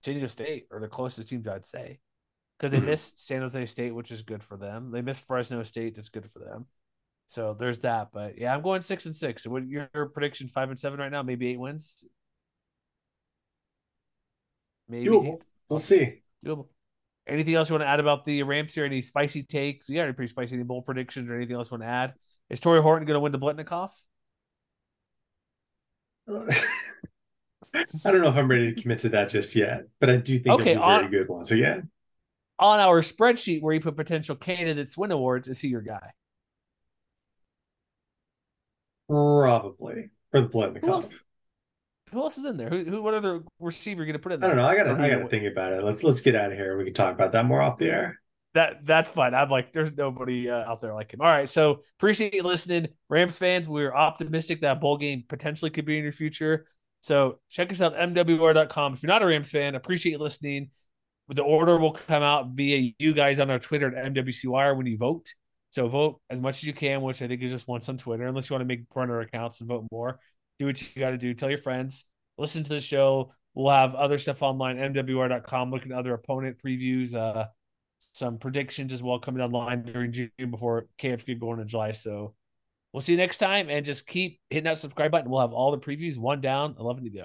San Diego State are the closest teams I'd say because they mm-hmm. missed San Jose State, which is good for them. They missed Fresno State, that's good for them. So there's that. But yeah, I'm going six and six. What your prediction? Five and seven right now, maybe eight wins. Maybe Doable. We'll see. Doable. Anything else you want to add about the Rams here? Any spicy takes? You got any pretty spicy, any bold predictions or anything else you want to add? Is Tory Horton going to win the Biletnikoff? I don't know if I'm ready to commit to that just yet, but I do think okay, it'll be on, very good once again. On our spreadsheet where you put potential candidates win awards, is he your guy? Probably for the Biletnikoff who else is in there? Who, who what other receiver are you gonna put in there? I don't know. I gotta I gotta think about it. Let's let's get out of here. We can talk about that more off the air. That that's fine. I'm like, there's nobody uh, out there like him. All right, so appreciate you listening, Rams fans. We're optimistic that bowl game potentially could be in your future. So check us out mwr.com. If you're not a Rams fan, appreciate you listening. The order will come out via you guys on our Twitter at MWCWire when you vote. So vote as much as you can, which I think is just once on Twitter, unless you want to make burner accounts and vote more do what you got to do. Tell your friends. Listen to the show. We'll have other stuff online, mwr.com, looking at other opponent previews, uh, some predictions as well coming online during June before camps get going in July. So we'll see you next time and just keep hitting that subscribe button. We'll have all the previews, one down, 11 to go.